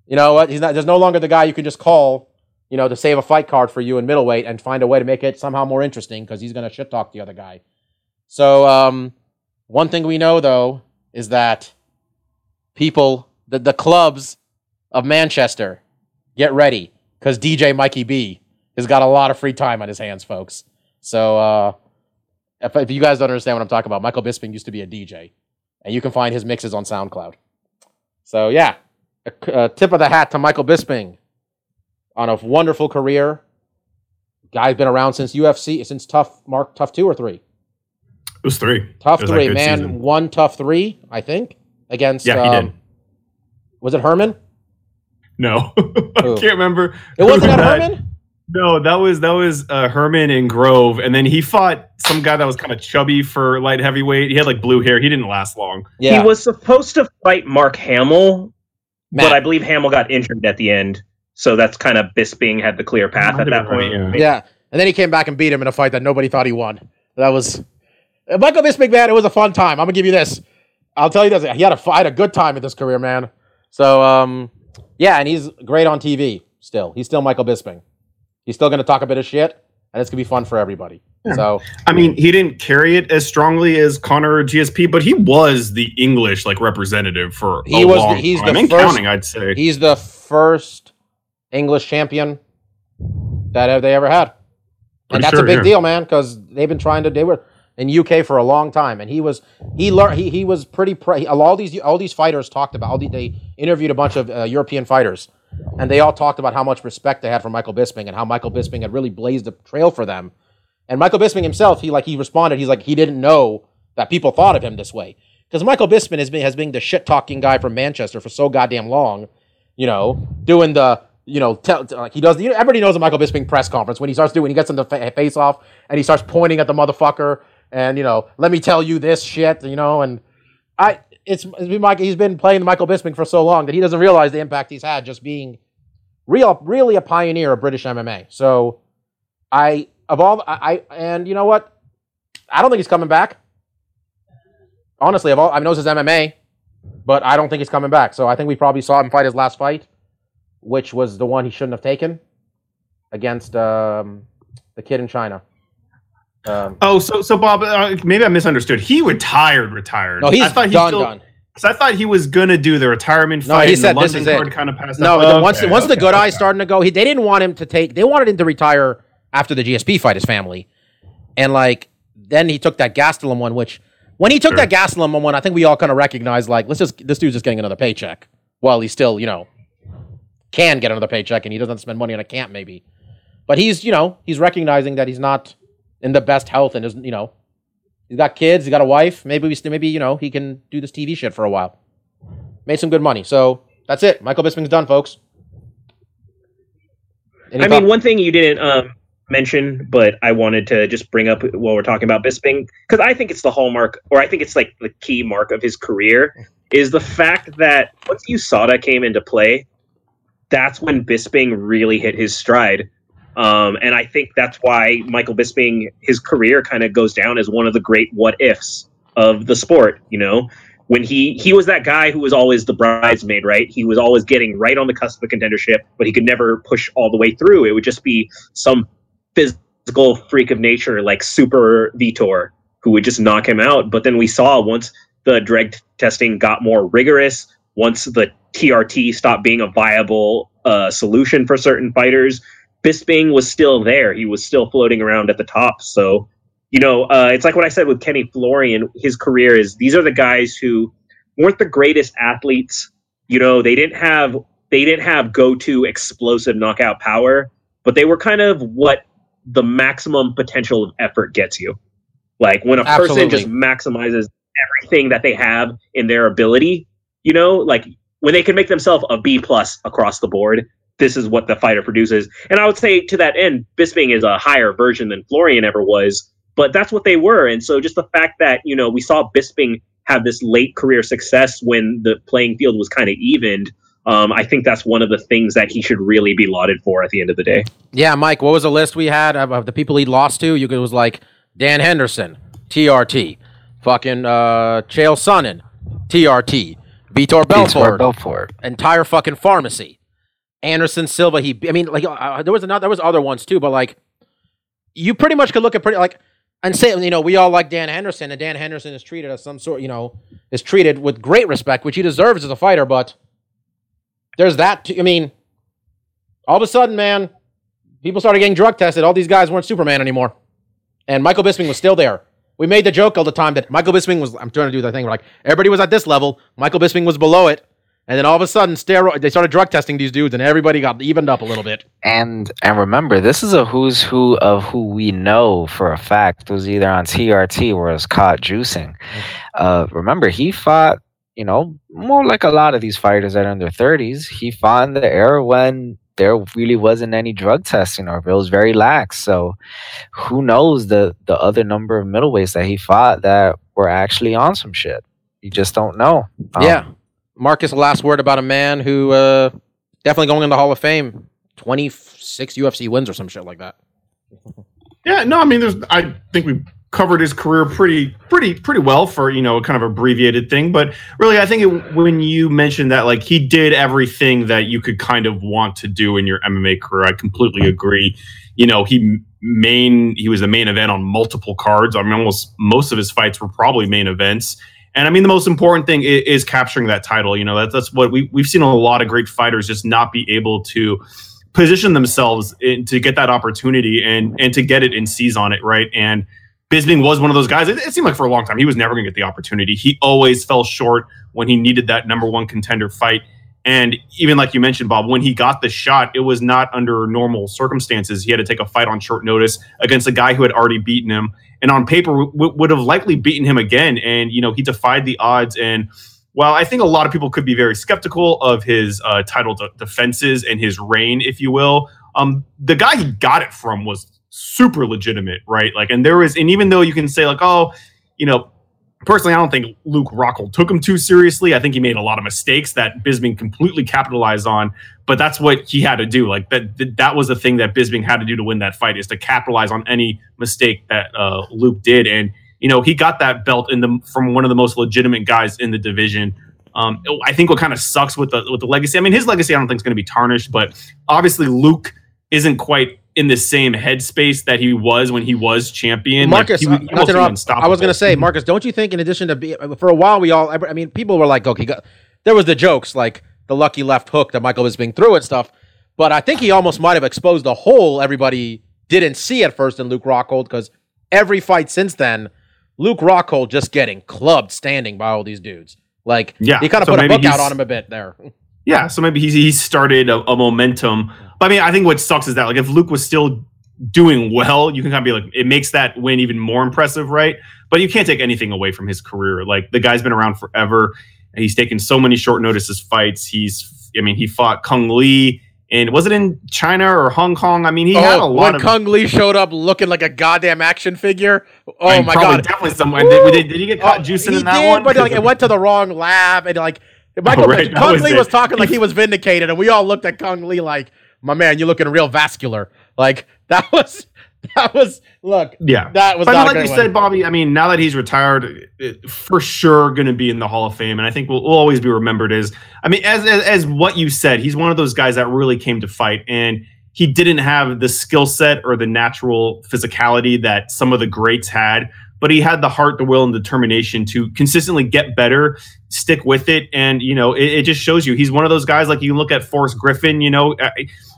you know what? He's not. There's no longer the guy you can just call. You know, to save a fight card for you in middleweight and find a way to make it somehow more interesting because he's gonna shit talk the other guy. So um, one thing we know though is that people, the the clubs of Manchester, get ready because DJ Mikey B has got a lot of free time on his hands, folks. So uh, if, if you guys don't understand what I'm talking about, Michael Bisping used to be a DJ, and you can find his mixes on SoundCloud. So yeah, a, a tip of the hat to Michael Bisping on a wonderful career. Guy's been around since UFC, since Tough Mark Tough two or three. It was three. Tough was three, man. season. One tough three, I think, against. Yeah, he um, did. Was it Herman? No, (laughs) I can't remember. It wasn't who that that- Herman. No, that was that was uh, Herman and Grove, and then he fought some guy that was kind of chubby for light heavyweight. He had like blue hair. He didn't last long. Yeah, He was supposed to fight Mark Hamill, Matt. but I believe Hamill got injured at the end. So that's kind of Bisping had the clear path at that point. Yeah. Yeah, and then he came back and beat him in a fight that nobody thought he won. That was uh, Michael Bisping, man. It was a fun time. I'm gonna give you this. I'll tell you this. He had a fight, a good time in this career, man. So, um, yeah, and he's great on TV. Still, he's still Michael Bisping. He's still gonna talk a bit of shit, and it's gonna be fun for everybody. So, I mean, he didn't carry it as strongly as Conor or GSP, but he was the English like representative for He a was the- long he's the and first- counting. I'd say. he's the first English champion that they ever had, and that's sure, a big yeah. deal, man. Because they've been trying to. They were in UK for a long time, and he was he learned he, he was pretty. Pre- all these all these fighters talked about. All the, they interviewed a bunch of uh, European fighters, and they all talked about how much respect they had for Michael Bisping and how Michael Bisping had really blazed a trail for them. And Michael Bisping himself, he like he responded. He's like he didn't know that people thought of him this way because Michael Bisping has been has been the shit talking guy from Manchester for so goddamn long. You know, doing the you know tell like he does. You know, everybody knows the Michael Bisping press conference when he starts doing he gets in the fa- face off and he starts pointing at the motherfucker and you know let me tell you this shit. You know, and I it's, Mike. He's been playing Michael Bisping for so long that he doesn't realize the impact he's had just being real, really a pioneer of British MMA. So I of all I, I and you know what, I don't think he's coming back. Honestly, of all I know this is MMA, but I don't think he's coming back. So I think we probably saw him fight his last fight, which was the one he shouldn't have taken against um, the kid in China. Um, Oh, so so Bob, uh, maybe I misunderstood. He retired, retired. no, he's I thought he done, still, done. 'cause I thought he was gonna do the retirement No, fight. he said the this London is it. kind of passed No, up. the, once Okay, once the okay, good okay. eyes starting to go, he they didn't want him to take. They wanted him to retire after the GSP fight, his family, and like then he took that Gastelum one, which when he took Sure. that Gastelum one, I think we all kind of recognized like let's just this dude's just getting another paycheck while he's still you know can get another paycheck and he doesn't spend money on a camp maybe, but he's you know he's recognizing that he's not in the best health and is you know he's got kids, he's got a wife, maybe we still maybe you know he can do this TV shit for a while. Made some good money, so that's it. Michael Bisping's done, folks. Any I mean, one thing you didn't um, mention, but I wanted to just bring up while we're talking about Bisping, because I think it's the hallmark, or I think it's like the key mark of his career, is the fact that once USADA came into play, that's when Bisping really hit his stride. Um, and I think that's why Michael Bisping, his career kind of goes down as one of the great what ifs of the sport. You know, when he he was that guy who was always the bridesmaid, right? He was always getting right on the cusp of contendership, but he could never push all the way through. It would just be some physical freak of nature like Super Vitor who would just knock him out. But then we saw once the drug testing got more rigorous, once the TRT stopped being a viable uh, solution for certain fighters, Bisping was still there. He was still floating around at the top. So, you know, uh, it's like what I said with Kenny Florian. His career is these are the guys who weren't the greatest athletes. You know, they didn't have they didn't have go-to explosive knockout power, but they were kind of what the maximum potential of effort gets you. Like when a person just maximizes everything that they have in their ability, you know, like when they can make themselves a B plus across the board, this is what the fighter produces. And I would say to that end, Bisping is a higher version than Florian ever was, but that's what they were. And so just the fact that, you know, we saw Bisping have this late career success when the playing field was kind of evened. Um, I think that's one of the things that he should really be lauded for at the end of the day. Yeah, Mike, what was the list we had of, of the people he lost to? You could, it was like Dan Henderson, TRT, fucking uh, Chael Sonnen, TRT, Vitor Vitor Belfort, Belfort. entire fucking pharmacy, Anderson Silva. He, I mean, like uh, there was another, there was other ones too, but like you pretty much could look at pretty like and say you know we all like Dan Henderson, and Dan Henderson is treated as some sort, you know, is treated with great respect, which he deserves as a fighter, but there's that. Too, I mean, all of a sudden, man, people started getting drug tested. All these guys weren't Superman anymore. And Michael Bisping was still there. We made the joke all the time that Michael Bisping was, I'm trying to do that thing where like everybody was at this level, Michael Bisping was below it. And then all of a sudden, steroid, they started drug testing these dudes and everybody got evened up a little bit. And and remember, this is a who's who of who we know for a fact was either on TRT or was caught juicing. Uh, remember, he fought, you know, more like a lot of these fighters that are in their thirties. He fought in the era when there really wasn't any drug testing or it was very lax. So who knows the the other number of middleweights that he fought that were actually on some shit. You just don't know. Um, yeah. Marcus, last word about a man who uh, definitely going in the Hall of Fame. Twenty six UFC wins or some shit like that. Yeah, no, I mean, there's. I think we covered his career pretty, pretty, pretty well for you know kind of abbreviated thing. But really, I think it, when you mentioned that, like he did everything that you could kind of want to do in your MMA career, I completely agree. You know, he main he was the main event on multiple cards. I mean, almost most of his fights were probably main events. And I mean, the most important thing is, is capturing that title. You know, that's that's what we we've seen a lot of great fighters just not be able to position themselves in, to get that opportunity and and to get it and seize on it, right? And Bisping was one of those guys. It, it seemed like for a long time he was never going to get the opportunity. He always fell short when he needed that number one contender fight. And even like you mentioned, Bob, when he got the shot, it was not under normal circumstances. He had to take a fight on short notice against a guy who had already beaten him, and on paper w- would have likely beaten him again. And you know he defied the odds and while I think a lot of people could be very skeptical of his uh, title de- defenses and his reign, if you will, um, the guy he got it from was super legitimate, right? Like, and there was, and even though you can say like, oh, you know, personally, I don't think Luke Rockhold took him too seriously. I think he made a lot of mistakes that Bisping completely capitalized on. But that's what he had to do. Like that, that, was the thing that Bisping had to do to win that fight is to capitalize on any mistake that uh, Luke did. And you know, he got that belt in the from one of the most legitimate guys in the division. Um, I think what kind of sucks with the with the legacy. I mean, his legacy I don't think is going to be tarnished, but obviously Luke isn't quite in the same headspace that he was when he was champion. Like, Marcus, he, uh, was not to almost interrupt, unstoppable. I was going to say, Marcus, don't you think in addition to be for a while we all, I mean, people were like, okay, there was the jokes like the lucky left hook that Michael Bisping threw and stuff, but I think he almost might have exposed a hole everybody didn't see at first in Luke Rockhold because every fight since then, Luke Rockhold just getting clubbed standing by all these dudes. Like, Yeah, he kind of so put a book out on him a bit there. Yeah, so maybe he he started a, a momentum. But I mean, I think what sucks is that like if Luke was still doing well, you can kind of be like it makes that win even more impressive, right? But you can't take anything away from his career. Like the guy's been around forever. And he's taken so many short notices fights. He's I mean, he fought Cung Le and was it in China or Hong Kong? I mean, he had oh, a Oh, lot when of Cung Le showed up looking like a goddamn action figure. Oh I mean, my god! definitely someone. Did, did, did he get caught Oh, juicing he in that did, one? but like it (laughs) went to the wrong lab, and like (laughs) Michael Oh, right, Kung was Lee it. was talking like he was vindicated, and we all looked at Cung Le like, "My man, you're looking real vascular." Like that (laughs) was that was look. Yeah. that was But not mean, a like you said. Bobby, I mean, now that he's retired, it, for sure going to be in the Hall of Fame, and I think will will always be remembered as. I mean, as, as as what you said, he's one of those guys that really came to fight, and he didn't have the skill set or the natural physicality that some of the greats had, but he had the heart, the will, and determination to consistently get better, stick with it, and you know, it, it just shows you he's one of those guys. Like you can look at Forrest Griffin, you know. uh,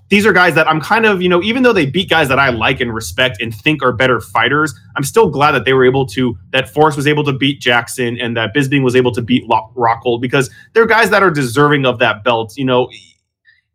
these are guys that I'm kind of, you know, even though they beat guys that I like and respect and think are better fighters, I'm still glad that they were able to, that Forrest was able to beat Jackson and that Bisping was able to beat Rockhold because they're guys that are deserving of that belt, you know,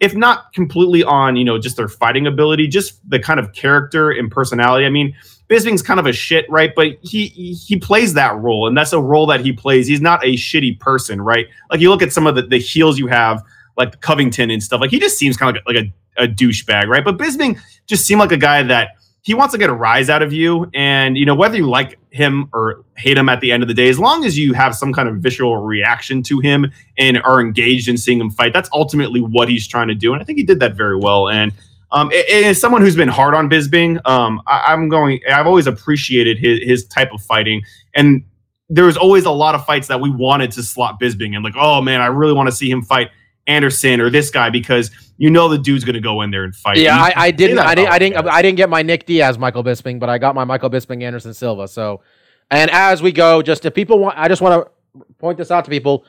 if not completely on, you know, just their fighting ability, just the kind of character and personality. I mean, Bisping's kind of a shit, right? But he he plays that role, and that's a role that he plays. He's not a shitty person, right? Like you look at some of the, the heels you have, like Covington and stuff. Like he just seems kind of like, like a, a douchebag, right? But Bisping just seemed like a guy that he wants to get a rise out of you, and you know whether you like him or hate him at the end of the day, as long as you have some kind of visual reaction to him and are engaged in seeing him fight, that's ultimately what he's trying to do, and I think he did that very well. And um, as someone who's been hard on Bisping, um, I, I'm going. I've always appreciated his his type of fighting, and there was always a lot of fights that we wanted to slot Bisping, and like, oh man, I really want to see him fight Anderson or this guy because you know the dude's going to go in there and fight. Yeah, I, I didn't, I didn't, I didn't. I didn't get my Nick Diaz Michael Bisping, but I got my Michael Bisping Anderson Silva. So, and as we go, just if people want, I just want to point this out to people.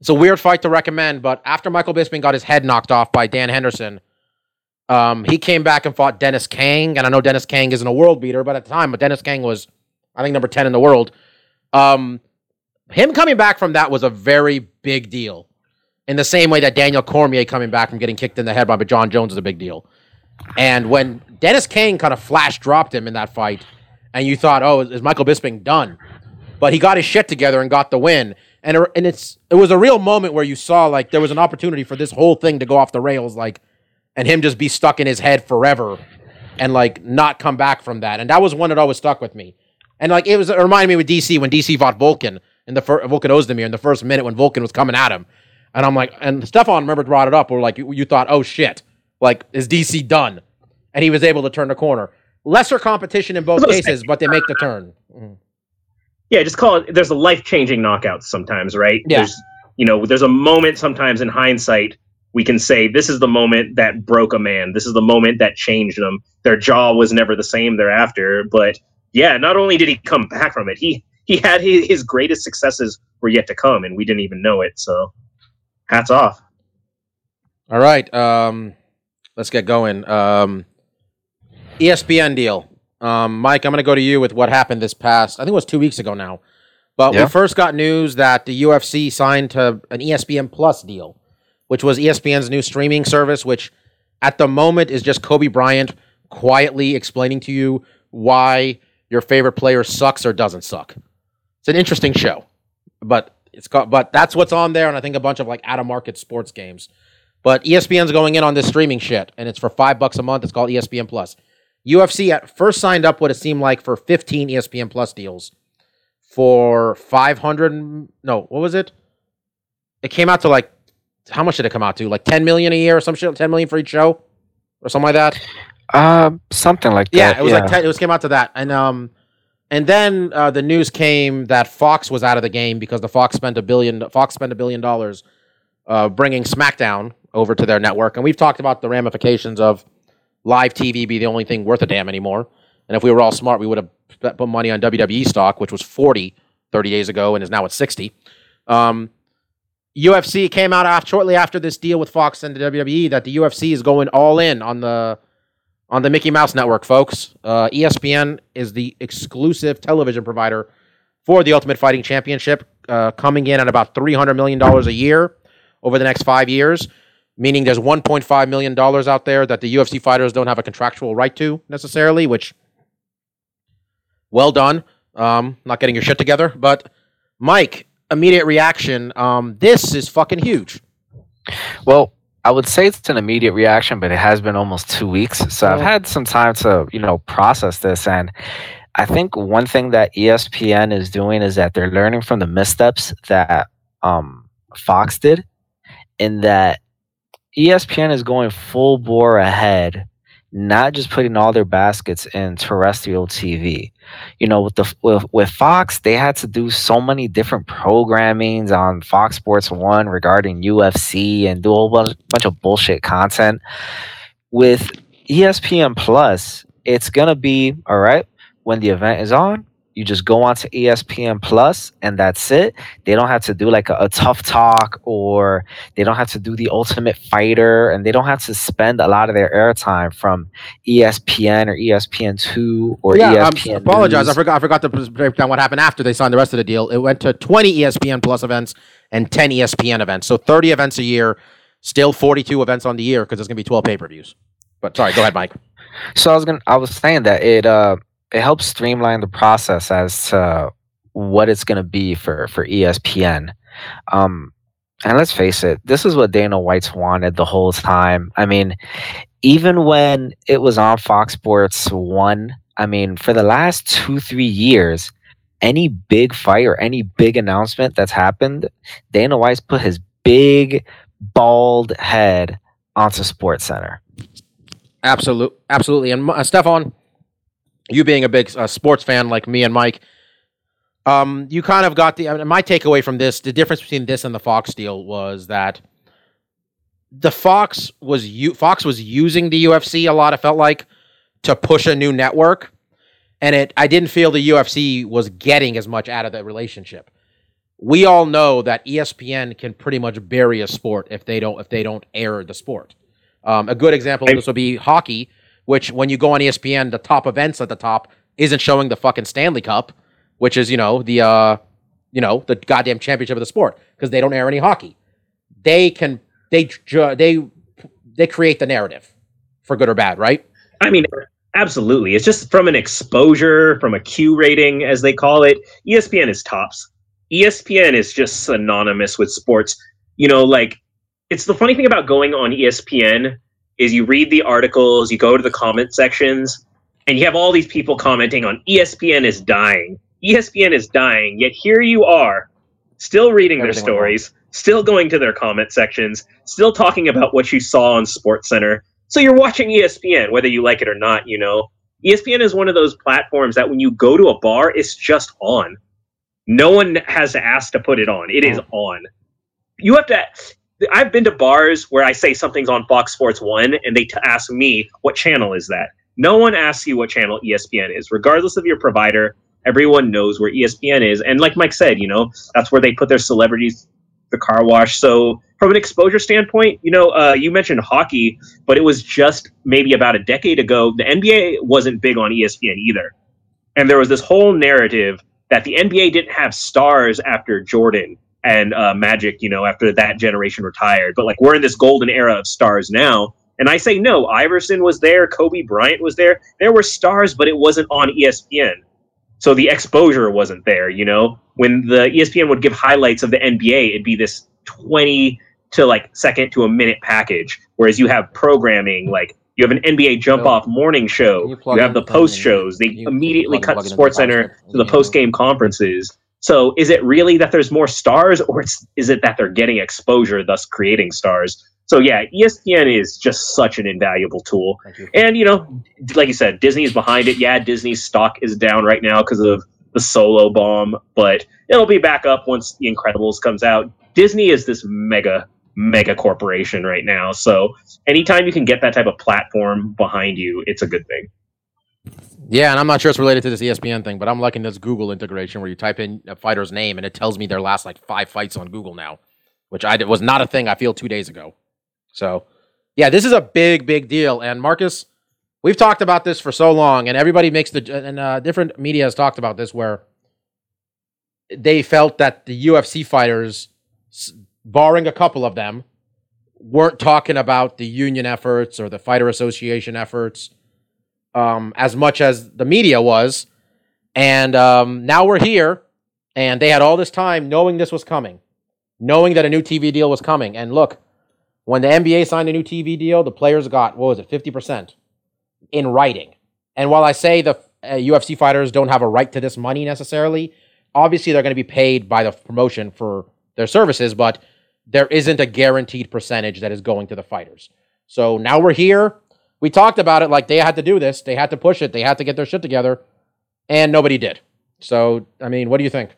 It's a weird fight to recommend, but after Michael Bisping got his head knocked off by Dan Henderson, um, he came back and fought Dennis Kang, and I know Dennis Kang isn't a world beater, but at the time, but Dennis Kang was, I think, number ten in the world. Um, him coming back from that was a very big deal. In the same way that Daniel Cormier coming back from getting kicked in the head by Jon Jones is a big deal. And when Dennis Kang kind of flash dropped him in that fight, and you thought, oh, is Michael Bisping done? But he got his shit together and got the win. And it, and it's it was a real moment where you saw like there was an opportunity for this whole thing to go off the rails, like, and him just be stuck in his head forever, and like not come back from that. And that was one that always stuck with me. And like it was it reminded me with DC when DC fought Volkan in the first Volkan Oezdemir in the first minute when Volkan was coming at him. And I'm like, and Stefan remember brought it up. We're like, you, you thought, oh shit, like is DC done? And he was able to turn the corner. Lesser competition in both cases, but they make the turn. Mhm. Yeah, just call it. There's a life changing knockouts sometimes, right? Yeah. There's, you know, there's a moment sometimes in hindsight we can say this is the moment that broke a man. This is the moment that changed them. Their jaw was never the same thereafter. But yeah, not only did he come back from it, he he had his, his greatest successes were yet to come, and we didn't even know it. So, hats off. All right, um, let's get going. Um, ESPN deal. Um, Mike, I'm going to go to you with what happened this past. I think it was two weeks ago now. But Yeah. we first got news that the UFC signed to an ESPN Plus deal, which was ESPN's new streaming service, which at the moment is just Kobe Bryant quietly explaining to you why your favorite player sucks or doesn't suck. It's an interesting show, but it's got, but that's what's on there, and I think a bunch of like out of market sports games. But ESPN's going in on this streaming shit, and it's for five bucks a month. It's called ESPN Plus. UFC at first signed up what it seemed like for 15 ESPN Plus deals for 500. No, what was it? It came out to like how much did it come out to? Like 10 million a year or some shit. 10 million for each show or something like that. Uh, something like that. Yeah, it was like 10, it was came out to that, and um, and then uh, the news came that Fox was out of the game because the Fox spent a billion. Fox spent a billion dollars uh, bringing SmackDown over to their network, and we've talked about the ramifications of live TV be the only thing worth a damn anymore. And if we were all smart, we would have put money on WWE stock, which was 40 30 days ago and is now at 60. Um, UFC came out shortly after this deal with Fox and the WWE that the UFC is going all in on the on the Mickey Mouse Network, folks. Uh, ESPN is the exclusive television provider for the Ultimate Fighting Championship, uh, coming in at about $300 million a year over the next five years, meaning there's $1.5 million out there that the UFC fighters don't have a contractual right to necessarily, which, well done. Um, not getting your shit together. But, Mike, immediate reaction. Um, this is fucking huge. Well, I would say it's an immediate reaction, but it has been almost two weeks. So I've had some time to, you know, process this. And I think one thing that ESPN is doing is that they're learning from the missteps that um, Fox did, in that ESPN is going full bore ahead, not just putting all their baskets in terrestrial TV. You know, with the with, with Fox, they had to do so many different programmings on Fox Sports One regarding UFC and do a whole bunch, bunch of bullshit content. With ESPN Plus, it's gonna be all right when the event is on. You just go onto ESPN Plus and that's it. They don't have to do like a, a tough talk or they don't have to do the ultimate fighter and they don't have to spend a lot of their airtime from ESPN or ESPN2 or E yeah, ESPN. I apologize. I forgot. I forgot to break down what happened after they signed the rest of the deal. It went to 20 ESPN Plus events and 10 ESPN events. So 30 events a year, still 42 events on the year because there's gonna be 12 pay per views. But sorry, go ahead, Mike. So I was gonna I was saying that it uh it helps streamline the process as to what it's gonna be for for ESPN. Um and let's face it, this is what Dana White's wanted the whole time. I mean, even when it was on Fox Sports One, I mean, for the last two, three years, any big fight or any big announcement that's happened, Dana White's put his big bald head onto Sports Center. Absolutely, absolutely. And uh, Stefan, you being a big uh, sports fan like me and Mike, um, you kind of got the. I mean, my takeaway from this, the difference between this and the Fox deal was that the Fox was u- Fox was using the UFC a lot. It felt like to push a new network, and it. I didn't feel the UFC was getting as much out of that relationship. We all know that ESPN can pretty much bury a sport if they don't if they don't air the sport. Um, a good example of this would be hockey, which when you go on ESPN, the top events at the top isn't showing the fucking Stanley Cup, which is you know the uh, you know the goddamn championship of the sport because they don't air any hockey. They can they they they create the narrative for good or bad, right? I mean, absolutely. It's just from an exposure, from a Q rating, as they call it. ESPN is tops. ESPN is just synonymous with sports. You know, like it's the funny thing about going on ESPN is you read the articles, you go to the comment sections, and you have all these people commenting on ESPN is dying. ESPN is dying. Yet here you are, still reading their Everything wrong. stories, still going to their comment sections, still talking about what you saw on Sports Center. So you're watching ESPN, whether you like it or not. You know, ESPN is one of those platforms that when you go to a bar, it's just on. No one has to ask to put it on. It is oh. on. You have to. I've been to bars where I say something's on Fox Sports One, and they t- ask me what channel is that. No one asks you what channel ESPN is, regardless of your provider. Everyone knows where ESPN is, and like Mike said, you know that's where they put their celebrities, the car wash. So from an exposure standpoint, you know, uh, you mentioned hockey, but it was just maybe about a decade ago. The NBA wasn't big on ESPN either, and there was this whole narrative that the NBA didn't have stars after Jordan and uh, Magic, you know, after that generation retired. But like we're in this golden era of stars now. And I say no, Iverson was there, Kobe Bryant was there. There were stars, but it wasn't on ESPN. So the exposure wasn't there, you know? When the ESPN would give highlights of the NBA, it'd be this 20 to like second to a minute package. Whereas you have programming like you have an NBA jump off morning show. You You, have the post shows. They you immediately plug- cut Sports Center to the post game conferences. So is it really that there's more stars, or it's, is it that they're getting exposure, thus creating stars? So yeah, ESPN is just such an invaluable tool. You. And you know, like you said, Disney's behind it. Yeah, Disney's stock is down right now because of the Solo bomb, but it'll be back up once The Incredibles comes out. Disney is this mega mega corporation right now, so anytime you can get that type of platform behind you, it's a good thing. Yeah, and I'm not sure it's related to this ESPN thing, but I'm liking this Google integration where you type in a fighter's name and it tells me their last like five fights on Google now, which I did, was not a thing I feel two days ago. So, yeah, this is a big, big deal. And Marcus, we've talked about this for so long, and everybody makes the and uh, different media has talked about this where they felt that the UFC fighters, barring a couple of them, weren't talking about the union efforts or the fighter association efforts um, as much as the media was. And um, now we're here, and they had all this time knowing this was coming, knowing that a new TV deal was coming. And look, when the NBA signed a new TV deal, the players got, what was it, 50% in writing. And while I say the uh, UFC fighters don't have a right to this money necessarily, obviously they're going to be paid by the promotion for their services, but there isn't a guaranteed percentage that is going to the fighters. So now we're here we talked about it like they had to do this, they had to push it, they had to get their shit together, and nobody did. So, I mean, what do you think?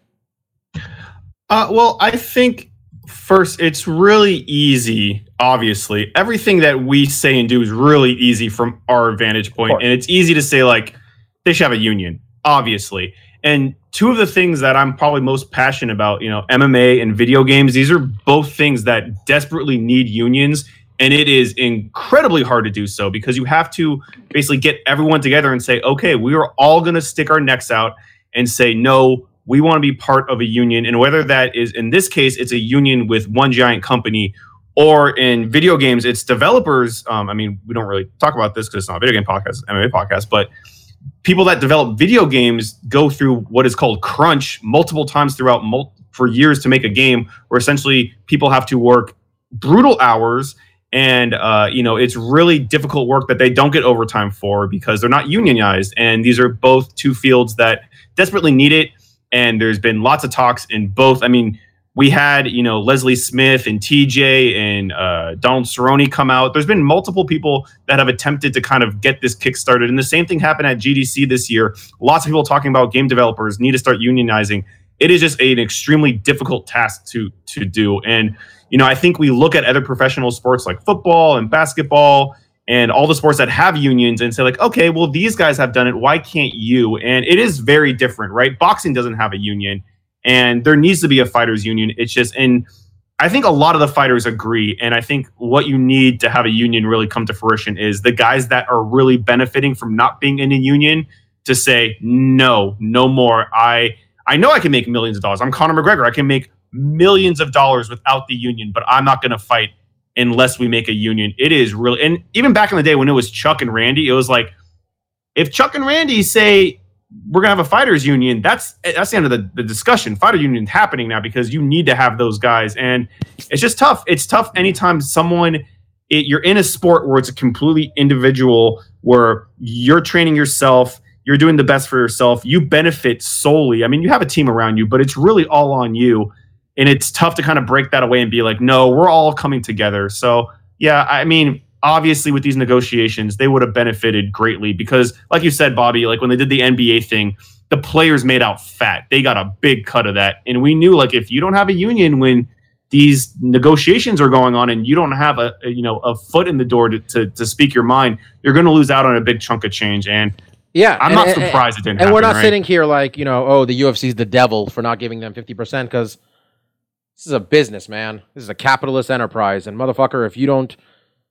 Uh, well, I think first, it's really easy. Obviously, everything that we say and do is really easy from our vantage point, and it's easy to say like they should have a union, obviously. And two of the things that I'm probably most passionate about, you know, MMA and video games, these are both things that desperately need unions. And it is incredibly hard to do so because you have to basically get everyone together and say, okay, we are all going to stick our necks out and say, no, we want to be part of a union. And whether that is, in this case, it's a union with one giant company, or in video games, it's developers. Um, I mean, we don't really talk about this because it's not a video game podcast, MMA podcast, but people that develop video games go through what is called crunch multiple times throughout mul- for years to make a game where essentially people have to work brutal hours and uh, you know it's really difficult work that they don't get overtime for because they're not unionized. And these are both two fields that desperately need it. And there's been lots of talks in both. I mean we had you know leslie smith and tj and uh, donald cerrone come out. There's been multiple people that have attempted to kind of get this kick started. And the same thing happened at gdc this year. Lots of people talking about game developers need to start unionizing. It is just an extremely difficult task to to do. And you know, I think we look at other professional sports like football and basketball and all the sports that have unions and say like, okay, well these guys have done it, why can't you? And it is very different, right? Boxing doesn't have a union and there needs to be a fighters union. It's just and I think a lot of the fighters agree and I think what you need to have a union really come to fruition is the guys that are really benefiting from not being in a union to say no, no more. I I know I can make millions of dollars. I'm Conor McGregor. I can make millions of dollars without the union, but I'm not going to fight unless we make a union. It is really, and even back in the day when it was Chuck and Randy, it was like, if Chuck and Randy say we're gonna have a fighters union, that's that's the end of the, the discussion. Fighter union happening now because you need to have those guys, and it's just tough. It's tough anytime someone it, you're in a sport where it's a completely individual, where you're training yourself you're doing the best for yourself. You benefit solely. I mean, you have a team around you, but it's really all on you. And it's tough to kind of break that away and be like, no, we're all coming together. So yeah, I mean, obviously with these negotiations, they would have benefited greatly because, like you said, Bobby, like when they did the NBA thing, the players made out fat. They got a big cut of that, and we knew like if you don't have a union when these negotiations are going on and you don't have a, a you know a foot in the door to, to, to speak your mind, you're going to lose out on a big chunk of change. And Yeah, I'm and- not and- surprised it didn't. And we're not right? sitting here like, you know, oh, the UFC's the devil for not giving them 50% because this is a business, man. This is a capitalist enterprise. And motherfucker, if you don't,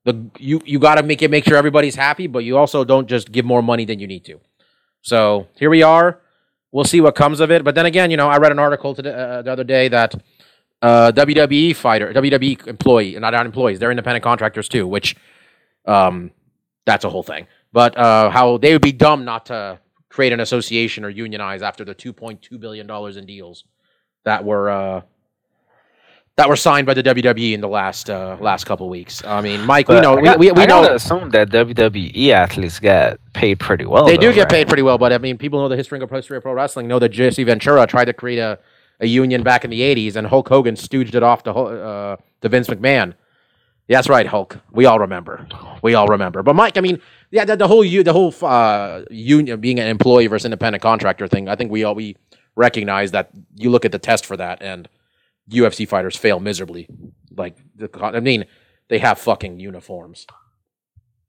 the you you got to make it make sure everybody's happy, but you also don't just give more money than you need to. So here we are. We'll see what comes of it. But then again, you know, I read an article today, uh, the other day that uh, WWE fighter, WWE employee, not employees, they're independent contractors too, which um, that's a whole thing. But uh, how they would be dumb not to create an association or unionize after the 2.2 billion dollars in deals that were uh, that were signed by the WWE in the last uh, last couple weeks. I mean, Mike, we know I we, we, we I know assume that WWE athletes get paid pretty well. they do get right? paid pretty well, but I mean, people know the history of history of pro wrestling. Know that Jesse Ventura tried to create a, a union back in the '80s, and Hulk Hogan stooged it off to uh, to Vince McMahon. Yeah, that's right, Hulk. We all remember. We all remember. But Mike, I mean, yeah, the, the whole the whole uh, union being an employee versus independent contractor thing. I think we all we recognize that. You look at the test for that, and UFC fighters fail miserably. Like, the, I mean, they have fucking uniforms.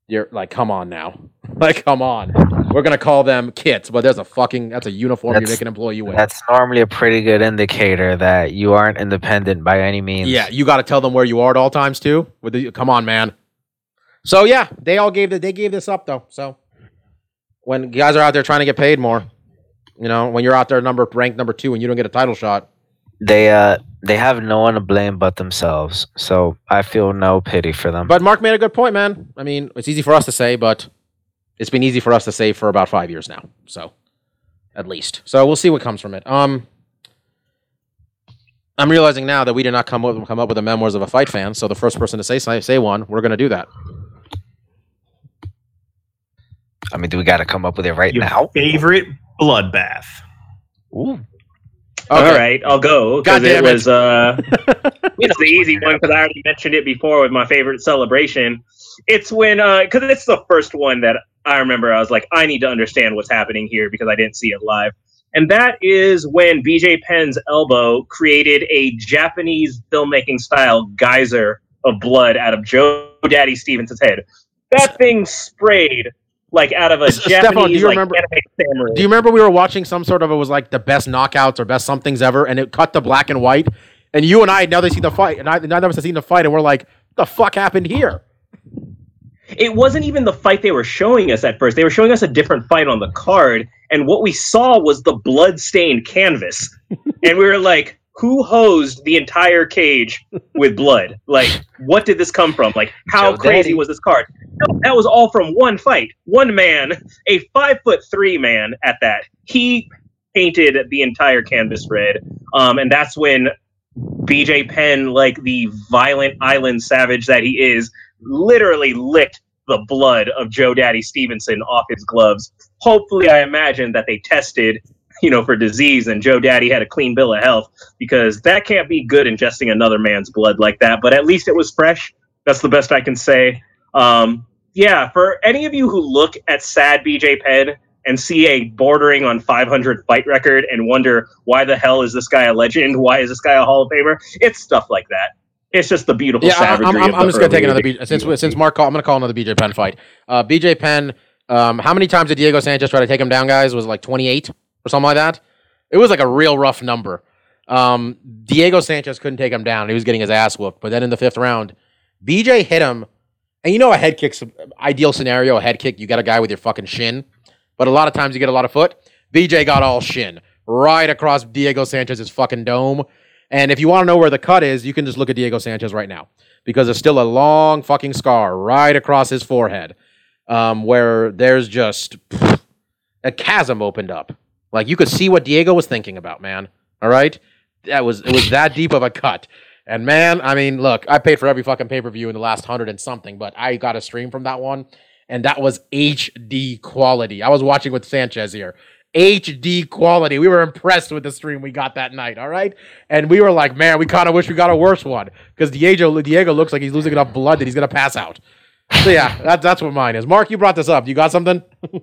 You're like, come on now, (laughs) like, come on. We're gonna call them kits, but there's a fucking that's a uniform you make an employee wear. That's normally a pretty good indicator that you aren't independent by any means. Yeah, you got to tell them where you are at all times too. With the, come on, man. So yeah, they all gave the, they gave this up though. So when guys are out there trying to get paid more, you know, when you're out there number ranked number two and you don't get a title shot, They uh they have no one to blame but themselves. So I feel no pity for them. But Mark made a good point, man. I mean, it's easy for us to say, but it's been easy for us to say for about five years now. So, at least. So we'll see what comes from it. Um, I'm realizing now that we did not come up come up with the memoirs of a fight fan. So the first person to say say, say one, we're going to do that. I mean, do we got to come up with it right Your now? favorite bloodbath. Ooh. All right, I'll go because it it. was uh, (laughs) it's the easy one because I already mentioned it before with my favorite celebration. It's when uh, because it's the first one that I remember. I was like, I need to understand what's happening here because I didn't see it live, and that is when BJ Penn's elbow created a Japanese filmmaking style geyser of blood out of Joe Daddy Stevenson's head. That thing sprayed like out of a S- Stefan, do Japanese you like remember- anime samurai. Do you remember we were watching some sort of it was like the best knockouts or best somethings ever, and it cut to black and white, and you and I had never seen the fight, and I neither of us had seen the fight, and we're like, the fuck happened here?" it wasn't even the fight they were showing us at first. They were showing us a different fight on the card, and what we saw was the blood-stained canvas, (laughs) and we were like, "Who hosed the entire cage with blood? (laughs) Like, what did this come from? Like, how Joe crazy Daddy. was this card? No, that was all from one fight, one man, a five foot three man at that. He painted the entire canvas red, um, and that's when BJ Penn, like the violent island savage that he is, literally licked the blood of Joe Daddy Stevenson off his gloves. Hopefully, I imagine that they tested, (laughs) you know, for disease and Joe Daddy had a clean bill of health because that can't be good ingesting another man's blood like that. But at least it was fresh. That's the best I can say. Um, yeah, for any of you who look at sad BJ Penn and see a bordering on 500 fight record and wonder why the hell is this guy a legend? Why is this guy a Hall of Famer? It's stuff like that. It's just the beautiful Yeah, savagery. I'm, I'm, I'm just gonna take another days. B, since since Mark call, I'm gonna call another BJ Penn fight. Uh, BJ Penn, um, how many times did Diego Sanchez try to take him down, guys? Was it like 28 or something like that? It was like a real rough number. Um, Diego Sanchez couldn't take him down. He was getting his ass whooped. But then in the fifth round, BJ hit him, and you know a head kick's ideal scenario. A head kick, you got a guy with your fucking shin, but a lot of times you get a lot of foot. BJ got all shin right across Diego Sanchez's fucking dome. And if you want to know where the cut is, you can just look at Diego Sanchez right now because there's still a long fucking scar right across his forehead um, where there's just a chasm opened up. Like you could see what Diego was thinking about, man. All right, that was it was that deep of a cut. And man, I mean, look, I paid for every fucking pay per view in the last hundred and something, but I got a stream from that one, and that was HD quality. I was watching with Sanchez here, HD quality. We were impressed with the stream we got that night. All right, and we were like, man, we kind of wish we got a worse one because Diego Diego looks like he's losing enough blood that he's gonna pass out. So yeah, that, that's what mine is. Mark, you brought this up. You got something? (laughs)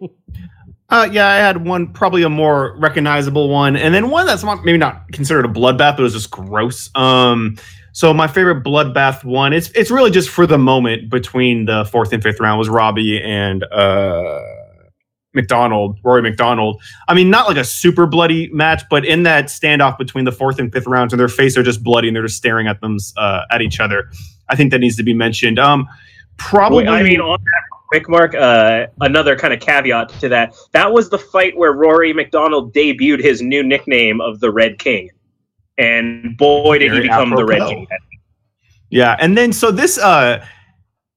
Uh, yeah, I had one, probably a more recognizable one, and then one that's not, maybe not considered a bloodbath, but it was just gross. Um, so my favorite bloodbath one, it's it's really just for the moment between the fourth and fifth round was Robbie and uh, MacDonald, Rory MacDonald. I mean, not like a super bloody match, but in that standoff between the fourth and fifth rounds, and their face are just bloody and they're just staring at them uh, at each other. I think that needs to be mentioned. Um, probably. Wait, I mean, on that quick mark, uh, another kind of caveat to that. That was the fight where Rory MacDonald debuted his new nickname of the Red King, and boy, did he Very become the Red. King. Yeah, and then so this uh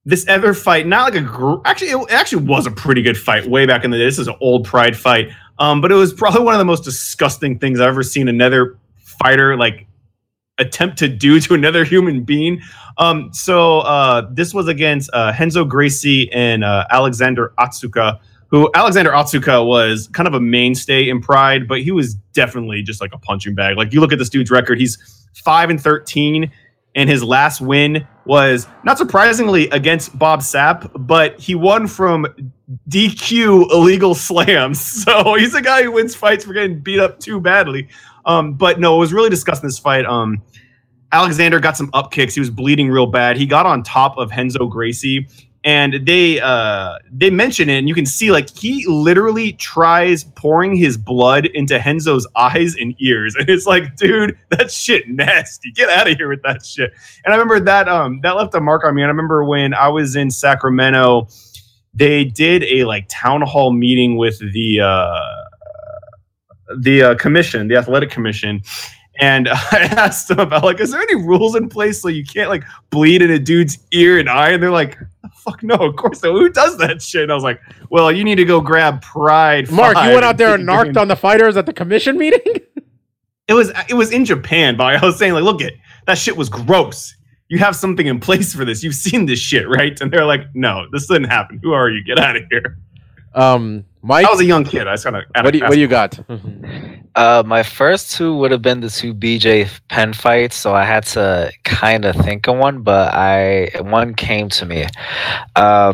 this other fight, not like a gr- actually it actually was a pretty good fight way back in the day. This is an old Pride fight, um, but it was probably one of the most disgusting things I've ever seen another fighter like attempt to do to another human being. Um, so uh, this was against uh, Renzo Gracie and uh, Alexander Otsuka. Who Alexander Otsuka was kind of a mainstay in Pride, but he was definitely just like a punching bag. Like you look at this dude's record, he's five and thirteen and his last win was not surprisingly against Bob Sapp, but he won from DQ illegal slams. (laughs) So he's a guy who wins fights for getting beat up too badly. Um, but no, it was really disgusting this fight. Um, Alexander got some up kicks. He was bleeding real bad. He got on top of Renzo Gracie, and they uh, they mention it, and you can see like he literally tries pouring his blood into Renzo's eyes and ears, (laughs) and it's like, dude, that shit nasty. Get out of here with that shit. And I remember that um that left a mark on me. And I remember when I was in Sacramento, they did a like town hall meeting with the uh, the uh, commission, the athletic commission. And (laughs) I asked them about like, is there any rules in place so you can't like bleed in a dude's ear and eye? And they're like, fuck no, of course not. Who does that shit? And I was like, well, you need to go grab Pride. Mark, you went out there and narked on the fighters at the commission meeting. (laughs) It was it was in Japan, but I was saying like, look it, that shit was gross. You have something in place for this. You've seen this shit, right? And they're like, no, this didn't happen. Who are you? Get out of here. Um, Mike, I was a young kid. I just kind of. what do you, what do you got? Uh, my first two would have been the two BJ Penn fights, so I had to kind of think of one, but I one came to me. Uh,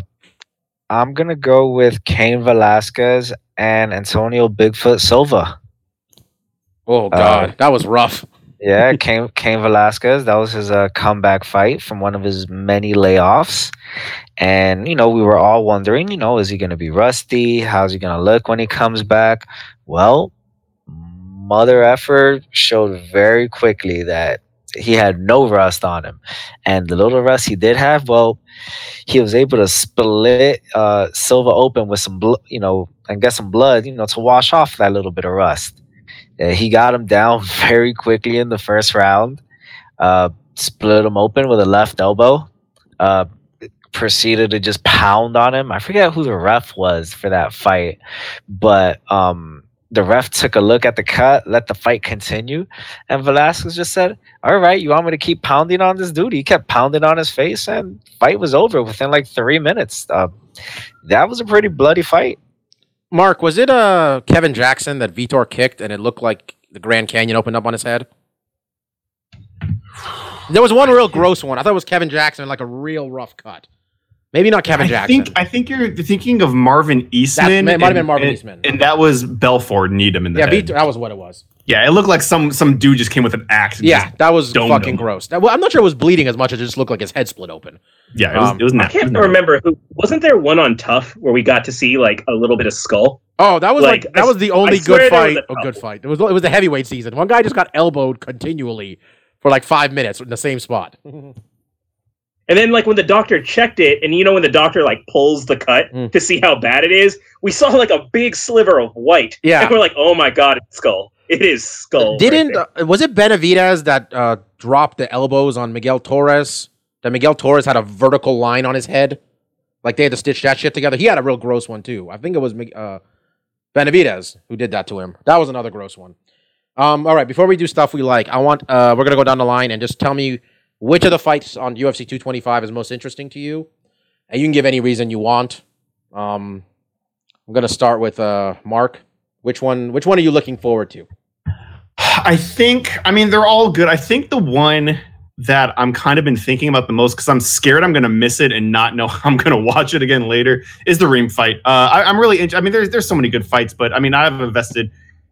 I'm gonna go with Cain Velasquez and Antonio Bigfoot Silva. Oh God, that was rough. Yeah, Cain, Cain Velasquez. That was his uh, comeback fight from one of his many layoffs. And, you know, we were all wondering, you know, is he going to be rusty? How's he going to look when he comes back? Well, Mother Effort showed very quickly that he had no rust on him. And the little rust he did have, well, he was able to split uh, Silva open with some, bl- you know, and get some blood, you know, to wash off that little bit of rust. He got him down (laughs) very quickly in the first round. Uh, split him open with a left elbow. Uh, proceeded to just pound on him. I forget who the ref was for that fight, but um, the ref took a look at the cut, let the fight continue, and Velasquez just said, "All right, you want me to keep pounding on this dude?" He kept pounding on his face, and fight was over within like three minutes. Uh, that was a pretty bloody fight. Mark, was it uh Kevin Jackson that Vitor kicked and it looked like the Grand Canyon opened up on his head? There was one real gross one. I thought it was Kevin Jackson, like a real rough cut. Maybe not Kevin I Jackson. think I think you're thinking of Marvin Eastman. may- might have been Marvin and- Eastman. and that was Belfort Needham in the yeah, head. Vitor, that was what it was. Yeah, it looked like some some dude just came with an axe. and Yeah, just- that was fucking him. gross. That- well, I'm not sure it was bleeding as much as it just looked like his head split open. yeah, it was. Um, it was I can't remember who. Wasn't there one on Tough where we got to see like a little bit of skull? Oh, that was like, Like, that I was the only good fight. a A good fight. It was it was the heavyweight season. One guy just got elbowed continually for like five minutes in the same spot. And then like when the doctor checked it, and you know when the doctor like pulls the cut Mm. to see how bad it is, we saw like a big sliver of white. Yeah. and we're like, oh my god, it's skull. (laughs) It is skull. Didn't there. uh, was it Benavidez that uh, dropped the elbows on Miguel Torres? That Miguel Torres had a vertical line on his head, like they had to stitch that shit together. He had a real gross one too. I think it was uh, Benavidez who did that to him. That was another gross one. Um, all right, before we do stuff we like, I want uh, we're gonna go down the line and just tell me which of the fights on UFC 225 is most interesting to you, and you can give any reason you want. Um, I'm gonna start with uh, Mark. Which one? Which one are you looking forward to? I think, I mean, they're all good. I think the one that I'm kind of been thinking about the most because I'm scared I'm going to miss it and not know (laughs) I'm going to watch it again later is the Reem fight. Uh, I, I'm really, int- I mean, there's there's so many good fights, but I mean, I have invested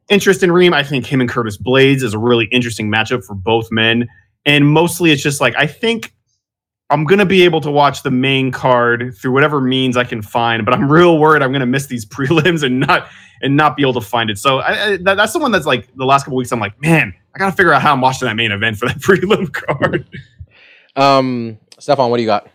interest in Reem. I think him and Curtis Blaydes is a really interesting matchup for both men, and mostly it's just like I think I'm going to be able to watch the main card through whatever means I can find, but I'm real worried I'm going to miss these (laughs) prelims and not and not be able to find it. So I, I, that, that's the one that's like the last couple weeks. I'm like, man, I got to figure out how I'm watching that main event for that (laughs) prelim card. Um, Stefan, what do you got?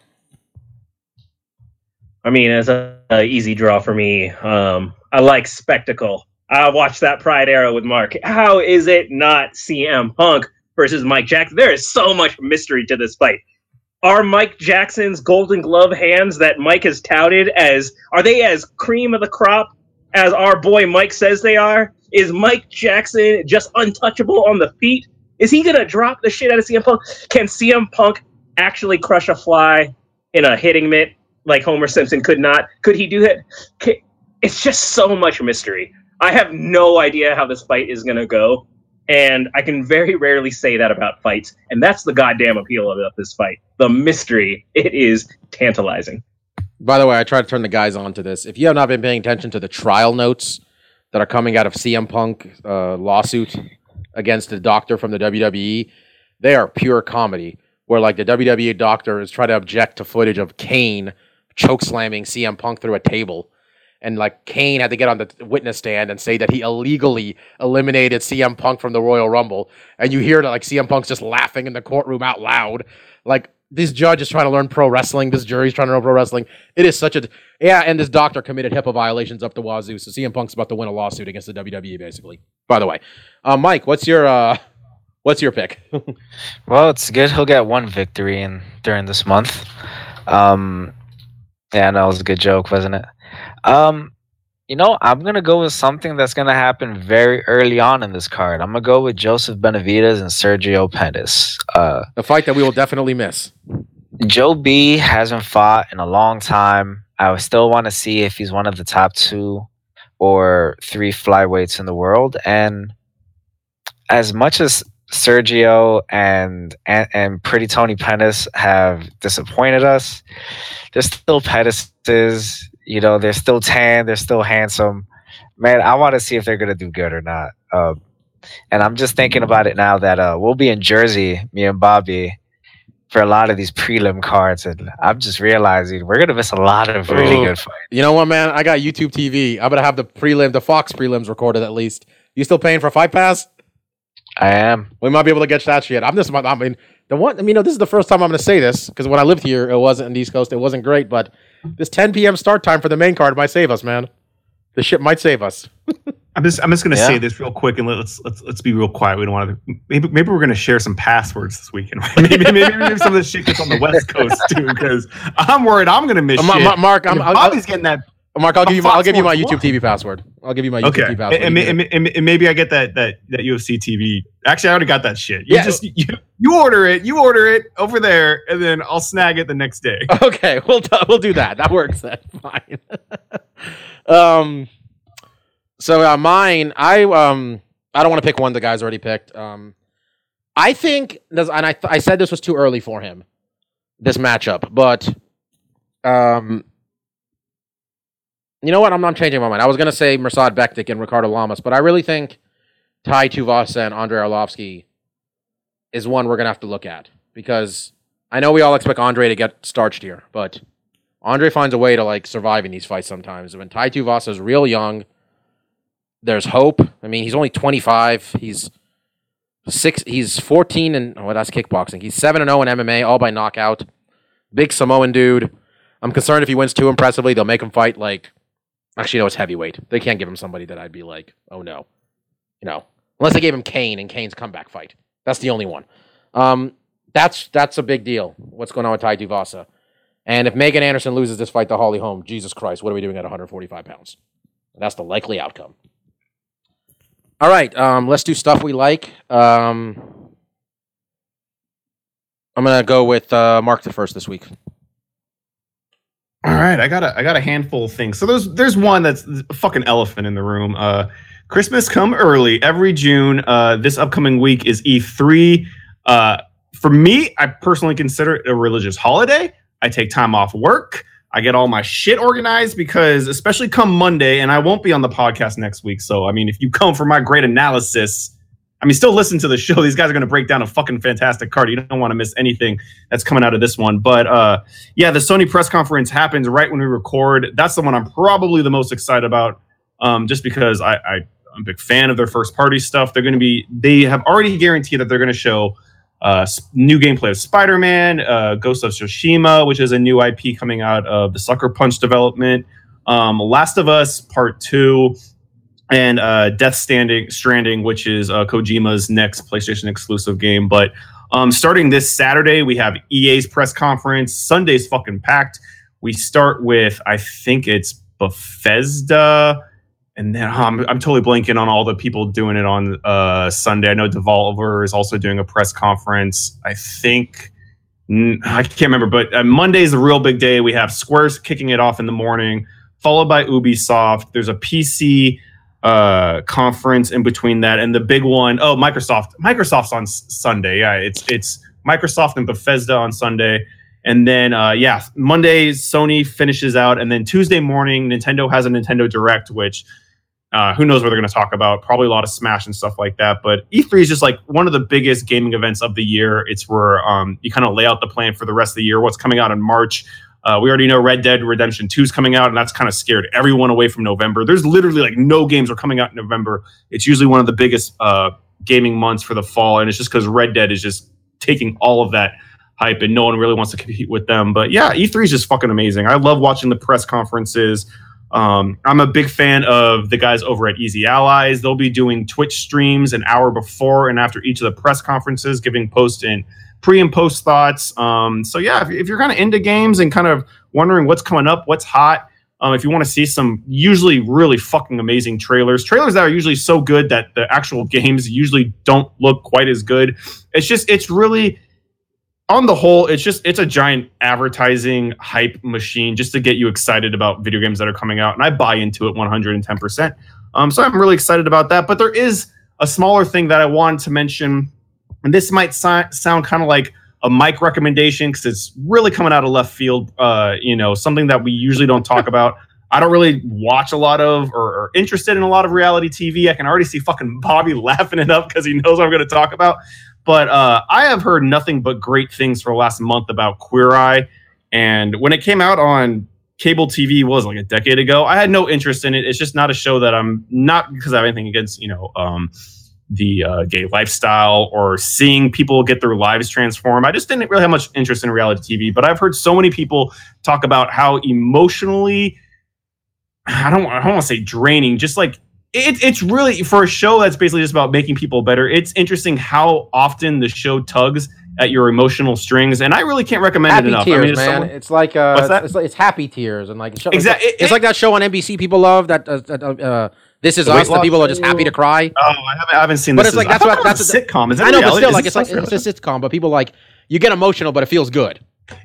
I mean, as a, a easy draw for me, um, I like spectacle. I watched that Pride Era with Mark. How is it not CM Punk versus Mike Jackson? There is so much mystery to this fight. Are Mike Jackson's Golden Glove hands that Mike has touted as are they as cream of the crop as our boy Mike says they are? Is Mike Jackson just untouchable on the feet? Is he gonna drop the shit out of CM Punk? Can CM Punk actually crush a fly in a hitting mitt like Homer Simpson could not? Could he do that? It's just so much mystery. I have no idea how this fight is gonna go, and I can very rarely say that about fights, and that's the goddamn appeal of this fight. The mystery. It is tantalizing. By the way, I try to turn the guys on to this. If you have not been paying attention to the trial notes that are coming out of CM Punk uh, lawsuit against the doctor from the WWE, they are pure comedy. Where like the WWE doctor is trying to object to footage of Kane choke slamming CM Punk through a table, and like Kane had to get on the witness stand and say that he illegally eliminated CM Punk from the Royal Rumble, and you hear that like CM Punk's just laughing in the courtroom out loud, like this judge is trying to learn pro wrestling. This jury's trying to learn pro wrestling. It is such a yeah, and this doctor committed HIPAA violations up the wazoo. So CM Punk's about to win a lawsuit against the WWE, basically. By the way, uh, Mike, what's your uh, what's your pick? (laughs) Well, it's good. He'll get one victory in during this month. Um, yeah, no, it was a good joke, wasn't it? Um, you know, I'm gonna go with something that's gonna happen very early on in this card. I'm gonna go with Joseph Benavidez and Sergio Pettis. Uh, a fight that we will definitely miss. Joe B hasn't fought in a long time. I still want to see if he's one of the top two or three flyweights in the world. And as much as Sergio and and, and Pretty Tony Pettis have disappointed us, they're still Pettises. You know, they're still tan. They're still handsome. Man, I want to see if they're gonna do good or not. Um, and I'm just thinking about it now that uh, we'll be in Jersey, me and Bobby, for a lot of these prelim cards, and I'm just realizing we're gonna miss a lot of really Oh. good fights. You know what, man? I got YouTube TV. I'm gonna have the prelim, the Fox prelims recorded at least. You still paying for Fight Pass? I am. We might be able to get that shit. I'm just, I mean, the one, I mean, you know, this is the first time I'm going to say this because when I lived here, it wasn't in the East Coast. It wasn't great, but this 10 p.m. start time for the main card might save us, man. The shit might save us. (laughs) I'm just I'm just gonna Yeah. say this real quick and let's let's let's be real quiet. We don't want to. Maybe maybe we're gonna share some passwords this weekend. (laughs) maybe, maybe maybe some of this shit gets on the West Coast too, because I'm worried I'm gonna miss Uh, Ma- shit. Ma- Mark, I'm, And I'll, Bobby's getting that. Mark, I'll give you my, I'll give you my YouTube TV password. I'll give you my YouTube Okay, TV password. and, You and, and, and maybe I get that that that UFC TV. Actually, I already got that shit. You Yeah. just you, you order it, you order it over there, and then I'll snag it the next day. (laughs) Okay, we'll do, we'll do that. That works. Then (laughs) fine. um, so uh, mine, I um, I don't want to pick one the guys already picked. Um, I think, there's- and I I said this was too early for him, this matchup, but um, you know what? I'm not changing my mind. I was gonna say Mirsad Bektic and Ricardo Lamas, but I really think Tai Tuvasa and Andrei Arlovsky is one we're gonna have to look at because I know we all expect Andre to get starched here, but Andre finds a way to like survive in these fights sometimes. When Tai Tuvasa is real young, there's hope. I mean, he's only 25. He's six. He's 14 and oh, that's kickboxing. He's seven and 0 in MMA, all by knockout. Big Samoan dude. I'm concerned if he wins too impressively, they'll make him fight like. Actually, no, it's heavyweight. They can't give him somebody that I'd be like, oh no, you know, unless they gave him Cain and Cain's comeback fight. That's the only one. Um, that's that's a big deal. What's going on with Tai Tuvasa? And if Megan Anderson loses this fight to Holly Holm, Jesus Christ, what are we doing at 145 pounds? That's the likely outcome. All right, um, let's do stuff we like. Um, I'm gonna go with uh, Mark the first this week. All right, I got a I got a handful of things. So there's there's one that's a fucking elephant in the room. Uh, Christmas come early every June. Uh, this upcoming week is E3. Uh, for me, I personally consider it a religious holiday. I take time off work. I get all my shit organized because, especially come Monday, and I won't be on the podcast next week. So, I mean, if you come for my great analysis, I mean, still listen to the show. (laughs) These guys are going to break down a fucking fantastic card. You don't want to miss anything that's coming out of this one. But uh, yeah, the Sony press conference happens right when we record. That's the one I'm probably the most excited about, um, just because I, I I'm a big fan of their first party stuff. They're going to be they have already guaranteed that they're going to show uh, new gameplay of Spider-Man, uh, Ghost of Tsushima, which is a new IP coming out of the Sucker Punch development, um, Last of Us Part Two, and uh, Death Standing Stranding, which is uh, Kojima's next PlayStation exclusive game. But um, starting this Saturday, we have EA's press conference. Sunday's fucking packed. We start with I think it's Bethesda and then um, I'm totally blanking on all the people doing it on uh, Sunday. I know Devolver is also doing a press conference. I think I can't remember, but uh, Monday is the real big day. We have Square's kicking it off in the morning, followed by Ubisoft. There's a PC uh, conference in between that, and the big one, oh, Microsoft. Microsoft's on S- Sunday. Yeah, it's it's Microsoft and Bethesda on Sunday. And then, uh, yeah, Monday Sony finishes out, and then Tuesday morning Nintendo has a Nintendo Direct, which uh, who knows what they're going to talk about? Probably a lot of Smash and stuff like that. But E3 is just like one of the biggest gaming events of the year. It's where um, you kind of lay out the plan for the rest of the year. What's coming out in March? Uh, we already know Red Dead Redemption 2 is coming out, and that's kind of scared everyone away from November. There's literally like no games are coming out in November. It's usually one of the biggest uh, gaming months for the fall, and it's just because Red Dead is just taking all of that hype, and no one really wants to compete with them. But yeah, E3 is just fucking amazing. I love watching the press conferences. Um, I'm a big fan of the guys over at Easy Allies. They'll be doing Twitch streams an hour before and after each of the press conferences, giving posts and pre and post thoughts. Um, so yeah, if, if you're kind of into games and kind of wondering what's coming up, what's hot, um, if you want to see some usually really fucking amazing trailers, trailers that are usually so good that the actual (laughs) games usually don't look quite as good. It's just it's really on the whole, it's just it's a giant advertising hype machine just to get you excited about video games that are coming out, and I buy into it 110. percent Um, so I'm really excited about that. But there is a smaller thing that I wanted to mention, and this might si- sound kind of like a mic recommendation because it's really coming out of left field. Uh, you know, something that we usually don't talk (laughs) about. I don't really watch a lot of or, or interested in a lot of reality TV. I can already see fucking Bobby (laughs) laughing it up because he knows what I'm going to talk about. But uh, I have heard nothing but great things for the last month about Queer Eye. And when it came out on cable TV was like a decade ago, I had no interest in it. It's just not a show that I'm not because I have anything against, you know, um, the uh, gay lifestyle or seeing people get their lives transformed. I just didn't really have much interest in reality TV. But I've heard so many people talk about how emotionally, I don't, I don't want to say draining, just like it, it's really for a show that's basically just about making people better. It's interesting how often the show tugs at your emotional strings, and I really can't recommend happy it enough. tears, I mean, it's man. someone- It's like uh, What's that? It's, like, it's happy tears, and like it's, Exact- It's, it- it's like that show on NBC people love that. Uh, that, uh, uh, this is The us. The people are just happy to cry. oh, I haven't, I haven't seen. But this it's like that's what that that's a sitcom. Is it I know, but still, Is like it's like it's a sitcom. But people like you get emotional, but it feels good.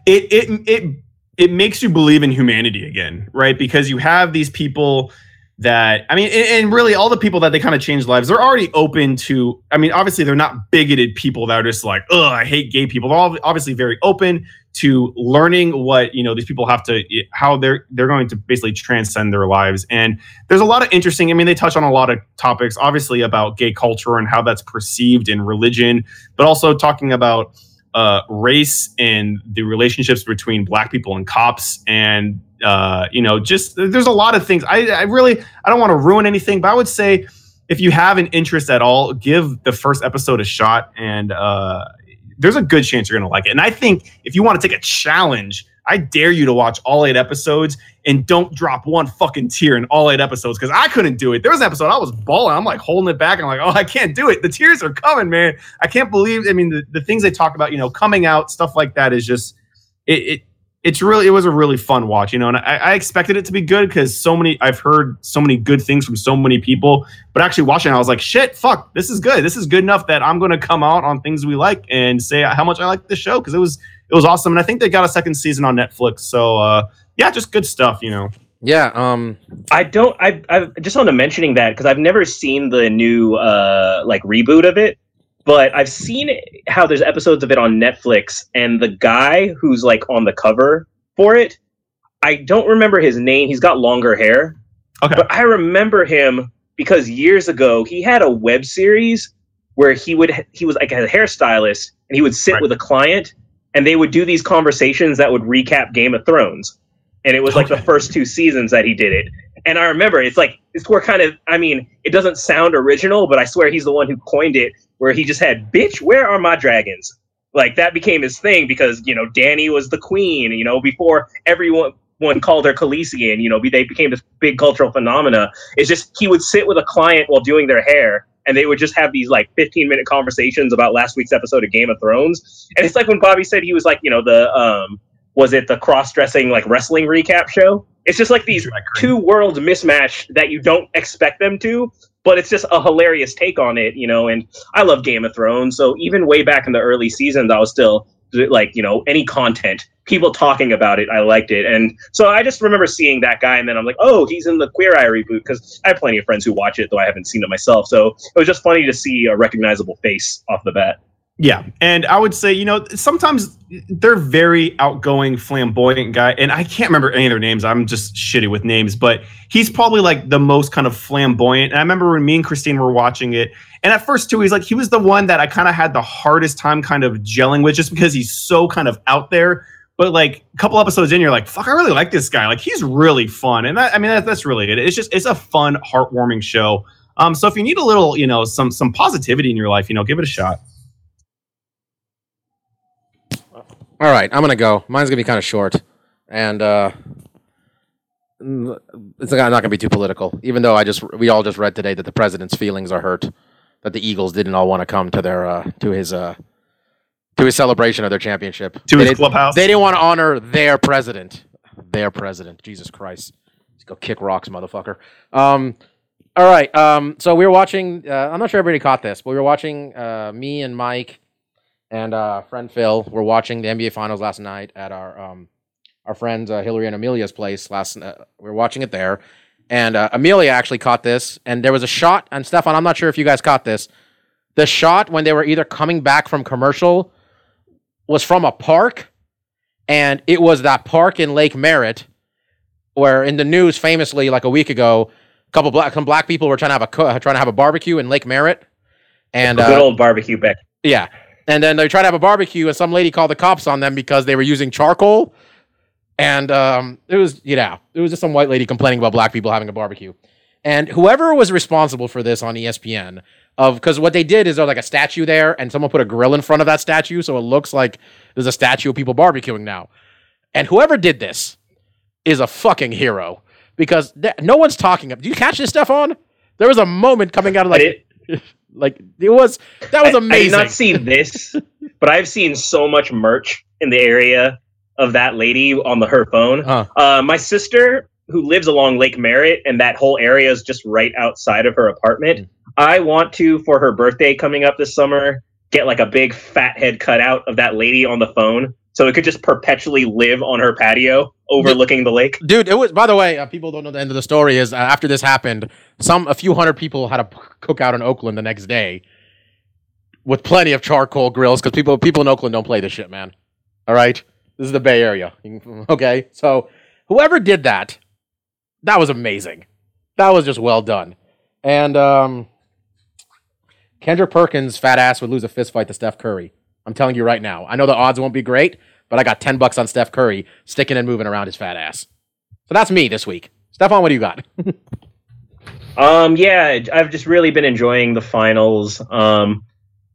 it it it it makes you believe in humanity again, right? Because you have these people that I mean, and, and really all the people that they kind of change lives, they're already open to. I mean, obviously they're not bigoted people that are just like, oh, I hate gay people. They're all obviously very open to learning what you know these people have to how they're they're going to basically transcend their lives and there's a lot of interesting i mean they touch on a lot of topics obviously about gay culture and how that's perceived in religion but also talking about uh, race and the relationships between black people and cops and uh, you know just there's a lot of things I, I really i don't want to ruin anything but i would say if you have an interest at all give the first episode a shot and uh, there's a good chance you're to like it and i think if you want to take a challenge i dare you to watch all eight episodes and don't drop one fucking tear in all eight episodes because i couldn't do it there was an episode i was bawling i'm like holding it back i'm like oh i can't do it the tears are coming man I can't believe. I mean, the, the things they talk about, you know, coming out stuff like that is just it. it it's really it was a really fun watch, you know, and I, I expected it to be good because so many I've heard so many good things from so many people, but actually watching, it, I was like, shit, fuck, this is good. This is good enough that I'm going to come out on things we like and say how much I like the show because it was it was awesome, and I think they got a second season on Netflix. So uh, yeah, just good stuff, you know. Yeah. Um. I don't. I I just on to mentioning that because I've never seen the new uh like reboot of it, but I've seen how there's episodes of it on Netflix, and the guy who's like on the cover for it, I don't remember his name. He's got longer hair, Okay. but I remember him because years ago he had a web series where he would he was like a hairstylist and he would sit Right. with a client and they would do these conversations that would recap Game of Thrones. And it was like the first two seasons that he did it. And I remember it's like it's where kind of I mean, it doesn't sound original, but I swear he's the one who coined it where he just had bitch, where are my dragons? Like that became his thing because, you know, Danny was the queen, you know, before everyone one called her Khaleesian, you know, they became this big cultural phenomena. It's just he would sit with a client while doing their hair, and they would just have these like 15 minute conversations about last week's episode of Game of Thrones. And it's like when Bobby said he was like, you know, the um, was it the cross dressing like wrestling recap show? It's just like these two worlds mismatch that you don't expect them to, but it's just a hilarious take on it, you know. And I love Game of Thrones, so even way back in the early seasons, I was still like, you know, any content, people talking about it, I liked it, and so I just remember seeing that guy, and then I'm like, oh, he's in the Queer Eye reboot because I have plenty of friends who watch it, though I haven't seen it myself. So it was just funny to see a recognizable face off the bat. Yeah, and I would say, you know, sometimes they're very outgoing, flamboyant guy, and I can't remember any of their names. I'm just shitty with names, but he's probably like the most kind of flamboyant. And I remember when me and Christine were watching it, and at first too, he's like he was the one that I kind of had the hardest time kind of gelling with, just because he's so kind of out there. But like a couple episodes in, you're like, fuck, I really like this guy. Like he's really fun, and that, I mean that, that's really it. It's just it's a fun, heartwarming show. Um, so if you need a little, you know, some some positivity in your life, you know, give it a shot. All right, I'm gonna go. Mine's gonna be kind of short, and uh, it's not gonna be too political. Even though I just we all just read today that the president's feelings are hurt, that the Eagles didn't all want to come to their uh, to his uh, to his celebration of their championship. To They his didn't- clubhouse. They didn't want to honor their president. Their president. Jesus Christ. Let's go kick rocks, motherfucker. Um, all right. Um, so we were watching. Uh, I'm not sure everybody caught this, but we were watching. Uh, me and Mike and uh, friend Phil were watching the NBA Finals last night at our um, our friends uh, Hillary and Amelia's place. Last uh, we were watching it there, and uh, Amelia actually caught this. And there was a shot. And Stefan, I'm not sure if you guys caught this. The shot when they were either coming back from commercial was from a park, and it was that park in Lake Merritt, where in the news famously like a week ago, a couple black some black people were trying to have a trying to have a barbecue in Lake Merritt, and Good uh, old barbecue back. yeah. And then they tried to have a barbecue, and some lady called the cops on them because they were using charcoal. And um, it was, you know, it was just some white lady complaining about black people having a barbecue. And whoever was responsible for this on ESPN, of because what they did is there's like a statue there, and someone put a grill in front of that statue, so it looks like there's a statue of people barbecuing now. And whoever did this is a fucking hero because th- no one's talking. Did you catch this stuff on? There was a moment coming out of like, (laughs) like it was that was amazing. I did not see this, (laughs) but I've seen so much merch in the area of that lady on the her phone. Huh. Uh, my sister, who lives along Lake Merritt, and that whole area is just right outside of her apartment. Mm. I want to, for her birthday coming up this summer, get like a big fat head cutout of that lady on the phone, so it could just perpetually live on her patio overlooking the lake. dude it was by the way uh, people don't know the end of the story is uh, after this happened some a few hundred people had a cookout in oakland the next day with plenty of charcoal grills because people people in oakland don't play this shit man. All right? This is the bay area. (laughs) Okay? So whoever did that that was amazing. That was just well done. And um kendrick perkins fat ass would lose a fist fight to steph curry i'm telling you right now i know the odds won't be great but i got 10 bucks on steph curry sticking and moving around his fat ass so that's me this week. Stefan, what do you got? (laughs) Um, yeah, I've just really been enjoying the finals. Um,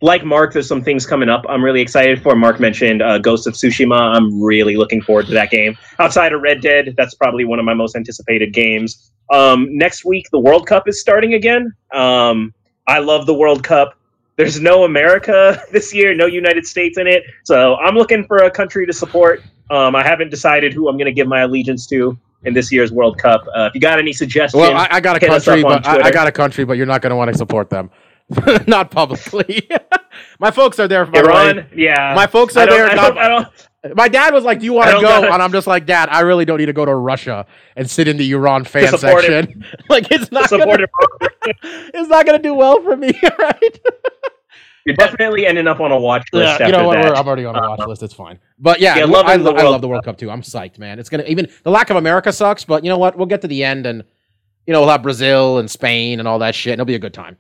like Mark, there's some things coming up. I'm really excited for. Mark mentioned uh, Ghost of Tsushima. I'm really looking forward to that game. Outside of Red Dead, that's probably one of my most anticipated games. Um, next week, the World Cup is starting again. Um, I love the World Cup. There's no America (laughs) this year, no United States in it. So I'm looking for a country to support. Um, I haven't decided who I'm going to give my allegiance to in this year's World Cup. Uh, if you got any suggestions, well, I, I got a country, but I, I got a country, but you're not going to want to support them (laughs) not publicly. (laughs) my folks are there. By the way. Iran, yeah. My folks are there. I don't, I don't, my dad was like, "Do you want to go?" gotta- And I'm just like, "Dad, I really don't need to go to Russia and sit in the Iran fan it. section. (laughs) like, it's not gonna, it. it's not gonna do well for me, right?" You're definitely ending up on a watch list Yeah, you know what? I'm already on a watch list. It's fine. But yeah, Yeah, I, lo- I love the World Cup too. I'm psyched, man. It's gonna even the lack of America sucks, but you know what? We'll get to the end and you know we'll have Brazil and Spain and all that shit. and It'll be a good time.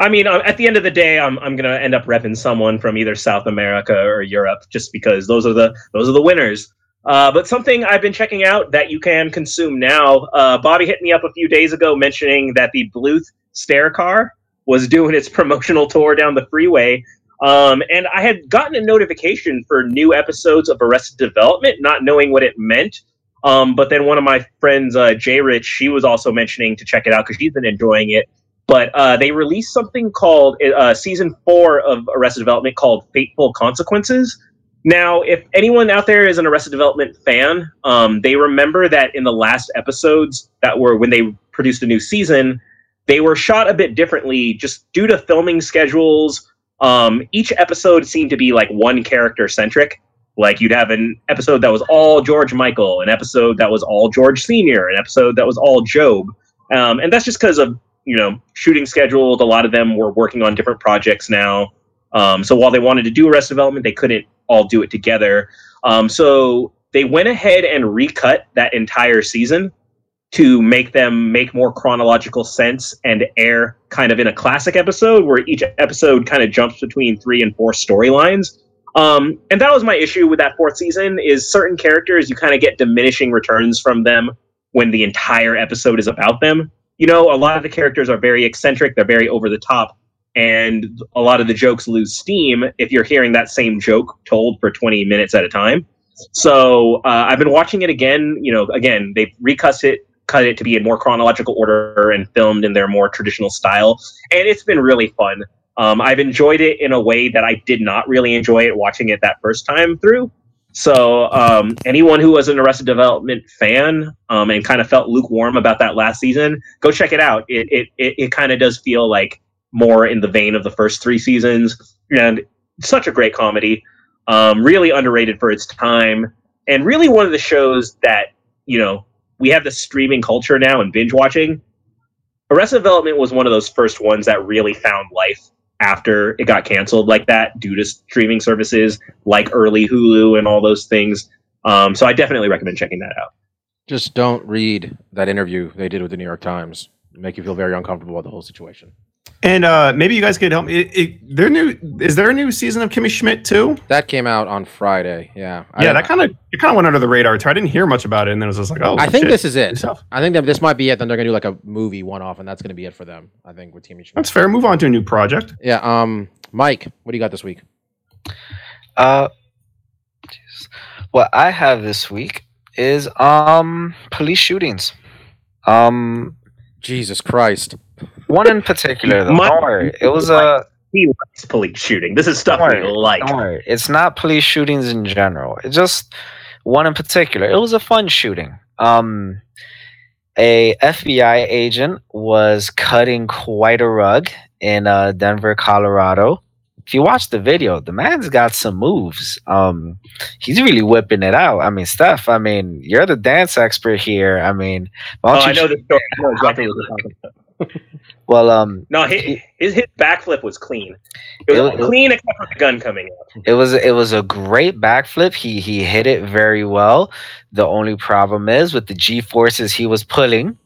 I mean, uh, at the end of the day, I'm I'm gonna end up repping someone from either South America or Europe, just because those are the those are the winners. Uh, but something I've been checking out that you can consume now. Uh, Bobby hit me up a few days ago mentioning that the Bluth stair car was doing its (laughs) promotional tour down the freeway. Um, and I had gotten a notification for new episodes of Arrested Development, not knowing what it meant. Um, but then one of my friends, uh, Jay Rich, she was also mentioning to check it out because she's been enjoying it but uh, they released something called uh, season four of Arrested Development called Fateful Consequences. Now, if anyone out there is an Arrested Development fan, um, they remember that in the last episodes that were when they produced a new season, they were shot a bit differently just due to filming schedules. Um, each episode seemed to be like one character centric. Like you'd have an episode that was all George Michael, an episode that was all George Senior, an episode that was all Gob, um, and that's just because of you know shooting scheduled. A lot of them were working on different projects now. Um, so while they wanted to do Arrested Development, they couldn't all do it together. Um, so they went ahead and recut that entire season to make them make more chronological sense and air kind of in a classic episode where each episode kind of jumps between three and four storylines. Um, and that was my issue with that fourth season is certain characters you kind of get diminishing returns from them when the entire episode is about them. You know, a lot of the characters are very eccentric, they're very over the top, and a lot of the jokes lose steam if you're hearing that same joke told for 20 minutes at a time. So uh, I've been watching it again. You know, again they've recut it, cut it to be in more chronological order and filmed in their more traditional style, and it's been really fun. Um, I've enjoyed it in a way that I did not really enjoy it watching it that first time through. So um, anyone who was an Arrested Development fan um, and kind of felt lukewarm about that last season, go check it out. It it it, it kind of does feel like more in the vein of the first three seasons, and such a great comedy. Um, really underrated for its time, and really one of the shows that you know we have the streaming culture now and binge watching. Arrested Development was one of those first ones that really found life after it got canceled like that due to streaming services like early Hulu and all those things. Um, so I definitely recommend checking that out. Just don't read that interview they did with the New York Times. Make you feel very uncomfortable with the whole situation. And uh, maybe you guys could help me. It, it, there new is there a new season of Kimmy Schmidt too? That came out on Friday. Yeah. yeah, that kind of it kind of went under the radar too. I didn't hear much about it, and then it was just like, oh, I think shit. this is it. I think that this might be it. Then they're gonna do like a movie one off, and that's gonna be it for them. I think with Kimmy Schmidt. That's fair. Move on to a new project. Yeah. Um, Mike, what do you got this week? Uh, jeez. what I have this week is um police shootings. Um, Jesus Christ. One in particular though. My- Don't worry, it was a. He likes police shooting. This is stuff we like. don't worry. It's not police shootings in general. It's just one in particular. It was a fun shooting. Um, a FBI agent was cutting quite a rug in uh, Denver, Colorado. If you watch the video, the man's got some moves. Um, he's really whipping it out. I mean, Steph. I mean, you're the dance expert here. I mean, why Oh, don't I you know the story. I know exactly what you're talking about. Well, um, No, his, his his backflip was clean. It was It- it- clean except for the gun coming out. It was it was a great backflip. He he hit it very well. The only problem is with the G forces he was pulling,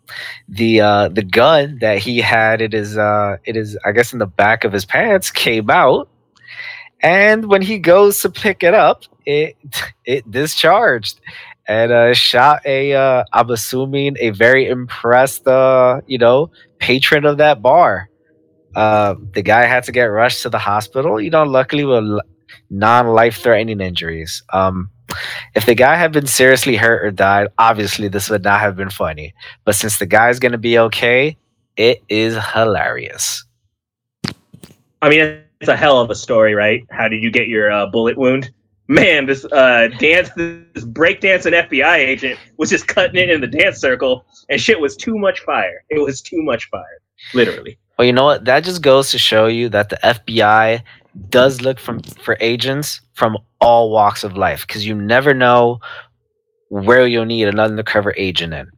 the uh the gun that he had it is uh it is I guess in the back of his pants came out, and when he goes to pick it up, it (laughs) it discharged and uh shot a uh I'm assuming a very impressed uh you know patron of that bar. Uh, the guy had to get rushed to the hospital. You know, luckily with non-life-threatening injuries. Um, if the guy had been seriously hurt or died, obviously this would not have been funny. But since the guy's gonna be okay, it is hilarious. I mean, it's a hell of a story, right? How did you get your uh, bullet wound? Man, this uh, dance, this breakdancing FBI agent was just cutting it in the dance circle, and shit was too much fire. It was too much fire. literally. Well, you know what? That just goes to show you that the FBI does look from for agents from all walks of life because you never know where you'll need an undercover agent in.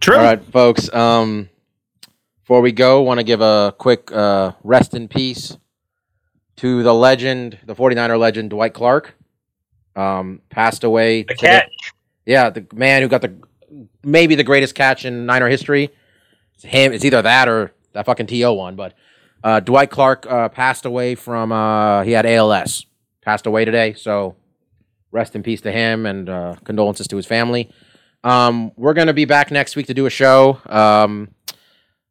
True. All right, folks. Um, before we go, want to give a quick uh, rest in peace to the legend, the 49er legend, Dwight Clark. Um, passed away. The today. cat. Yeah, the man who got the maybe the greatest catch in Niner history. It's him. It's either that or that fucking To one. But uh, Dwight Clark uh, passed away from uh, he had ALS. Passed away today. So rest in peace to him and uh, condolences to his family. Um, we're gonna be back next week to do a show. Um,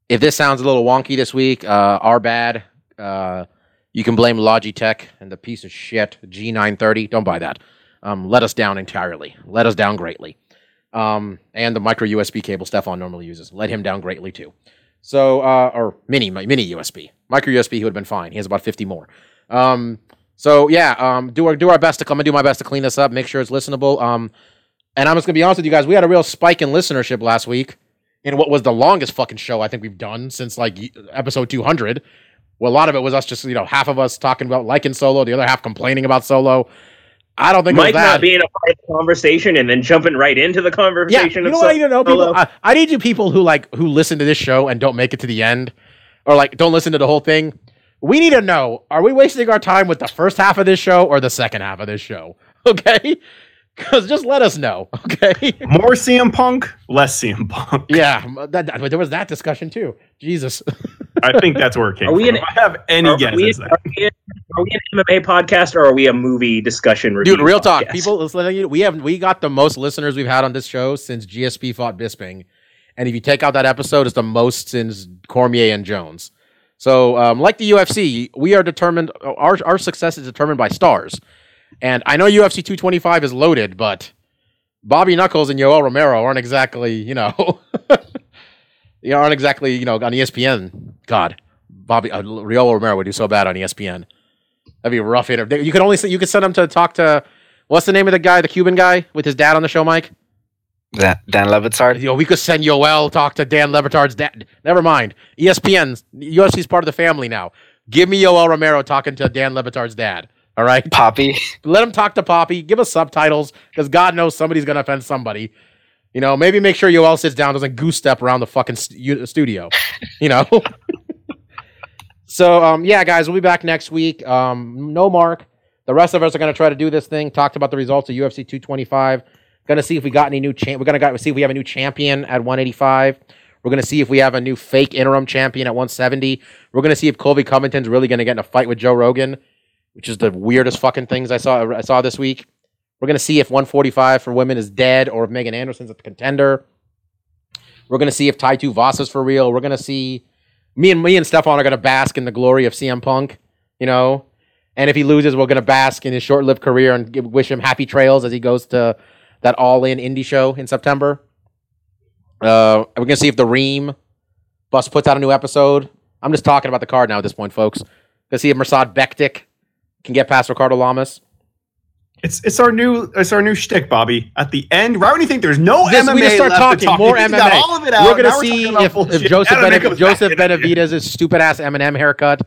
if this sounds a little wonky this week, uh, our bad. Uh, you can blame Logitech and the piece of shit G930. Don't buy that. Um, let us down entirely. Let us down greatly. Um, and the micro USB cable Stefan normally uses. Let him down greatly too. So, uh, or mini mini USB, micro USB, he would have been fine. He has about 50 more. Um, so yeah, um, do our do our best to come and do my best to clean this up. Make sure it's listenable. Um, and I'm just gonna be honest with you guys. We had a real spike in listenership last week in what was the longest fucking show I think we've done since like episode 200. Well, a lot of it was us just you know half of us talking about liking solo, the other half complaining about solo. I don't think it was Mike that. not being a part of the conversation and then jumping right into the conversation. Yeah, conversation. you know of what I need to know? People, I, I need you people who like who listen to this show and don't make it to the end, or like don't listen to the whole thing. We need to know: Are we wasting our time with the first half of this show or the second half of this show? (laughs) Okay, because just let us know. (laughs) Okay. More CM Punk, less CM Punk. yeah, that, that- there was that discussion too. Jesus. (laughs) I think that's where it came Are we from. in- If I have any Are guesses. we, are, we, are we an MMA podcast or are we a movie discussion review? Dude, real talk. People, let's let you. We have we got the most listeners we've had on this show since GSP fought Bisping, and if you take out that episode, it's the most since Cormier and Jones. So, um, like the UFC, we are determined. Our our success is determined by stars, and I know UFC 225 is loaded, but Bobby Knuckles and Yoel Romero aren't exactly, you know, (laughs) you aren't exactly, you know, on ESPN. God, Bobby uh, Yoel Romero would do so bad on ESPN. That'd be a rough interview. You could only you could send him to talk to what's the name of the guy, the Cuban guy with his dad on the show, Mike. Dan, Dan Le Batard. Yo, we could send Yoel talk to Dan Le Batard's dad. Never mind. ESPN, UFC's part of the family now. Give me Yoel Romero talking to Dan Le Batard's dad. All right, Papi. let him talk to Papi. Give us subtitles because God knows somebody's gonna offend somebody. You know, maybe make sure Yoel sits down, doesn't goose step around the fucking stu- studio. (laughs) You know. (laughs) so um, yeah, guys, we'll be back next week. Um, no Mark. The rest of us are gonna try to do this thing. Talked about the results of UFC 225. Gonna see if we got any new. We're gonna got, see if we have a new champion at 185. We're gonna see if we have a new fake interim champion at 170. We're gonna see if Colby Covington's really gonna get in a fight with Joe Rogan, which is the weirdest fucking things I saw I saw this week. We're gonna see if 145 for women is dead or if Megan Anderson's a contender. We're gonna see if Tuivasa's for real. We're gonna see me and me and Stefan are gonna bask in the glory of CM Punk, you know. And if he loses, we're gonna bask in his short-lived career and give, wish him happy trails as he goes to that all-in indie show in September. Uh, we're gonna see if the Ream bus puts out a new episode. I'm just talking about the card now at this point, folks. Gonna see if Mirsad Bektic can get past Ricardo Lamas. It's it's our new it's our new shtick, Bobby. At the end, right when you think there's no This- MMA we just start left talking to talk, more you got MMA. all of it out. We're gonna Now see talking about if, if. Joseph (laughs) And then Bene- Joseph back. Benavidez' stupid ass Eminem haircut,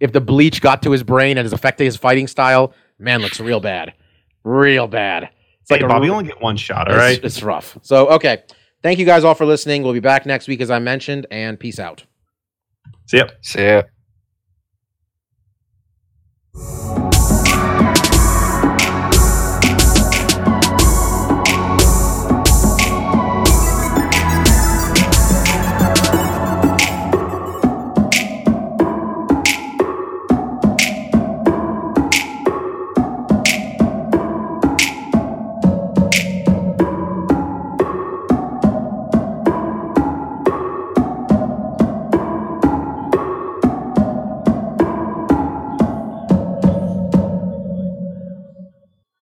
if the bleach got to his brain and is affecting his fighting style, man, looks real bad, real bad. It's Hey, a- Bobby, you only get one shot, all it's, right? it's rough. So okay, thank you guys all for listening. We'll be back next week as I mentioned, and peace out. See ya. See ya.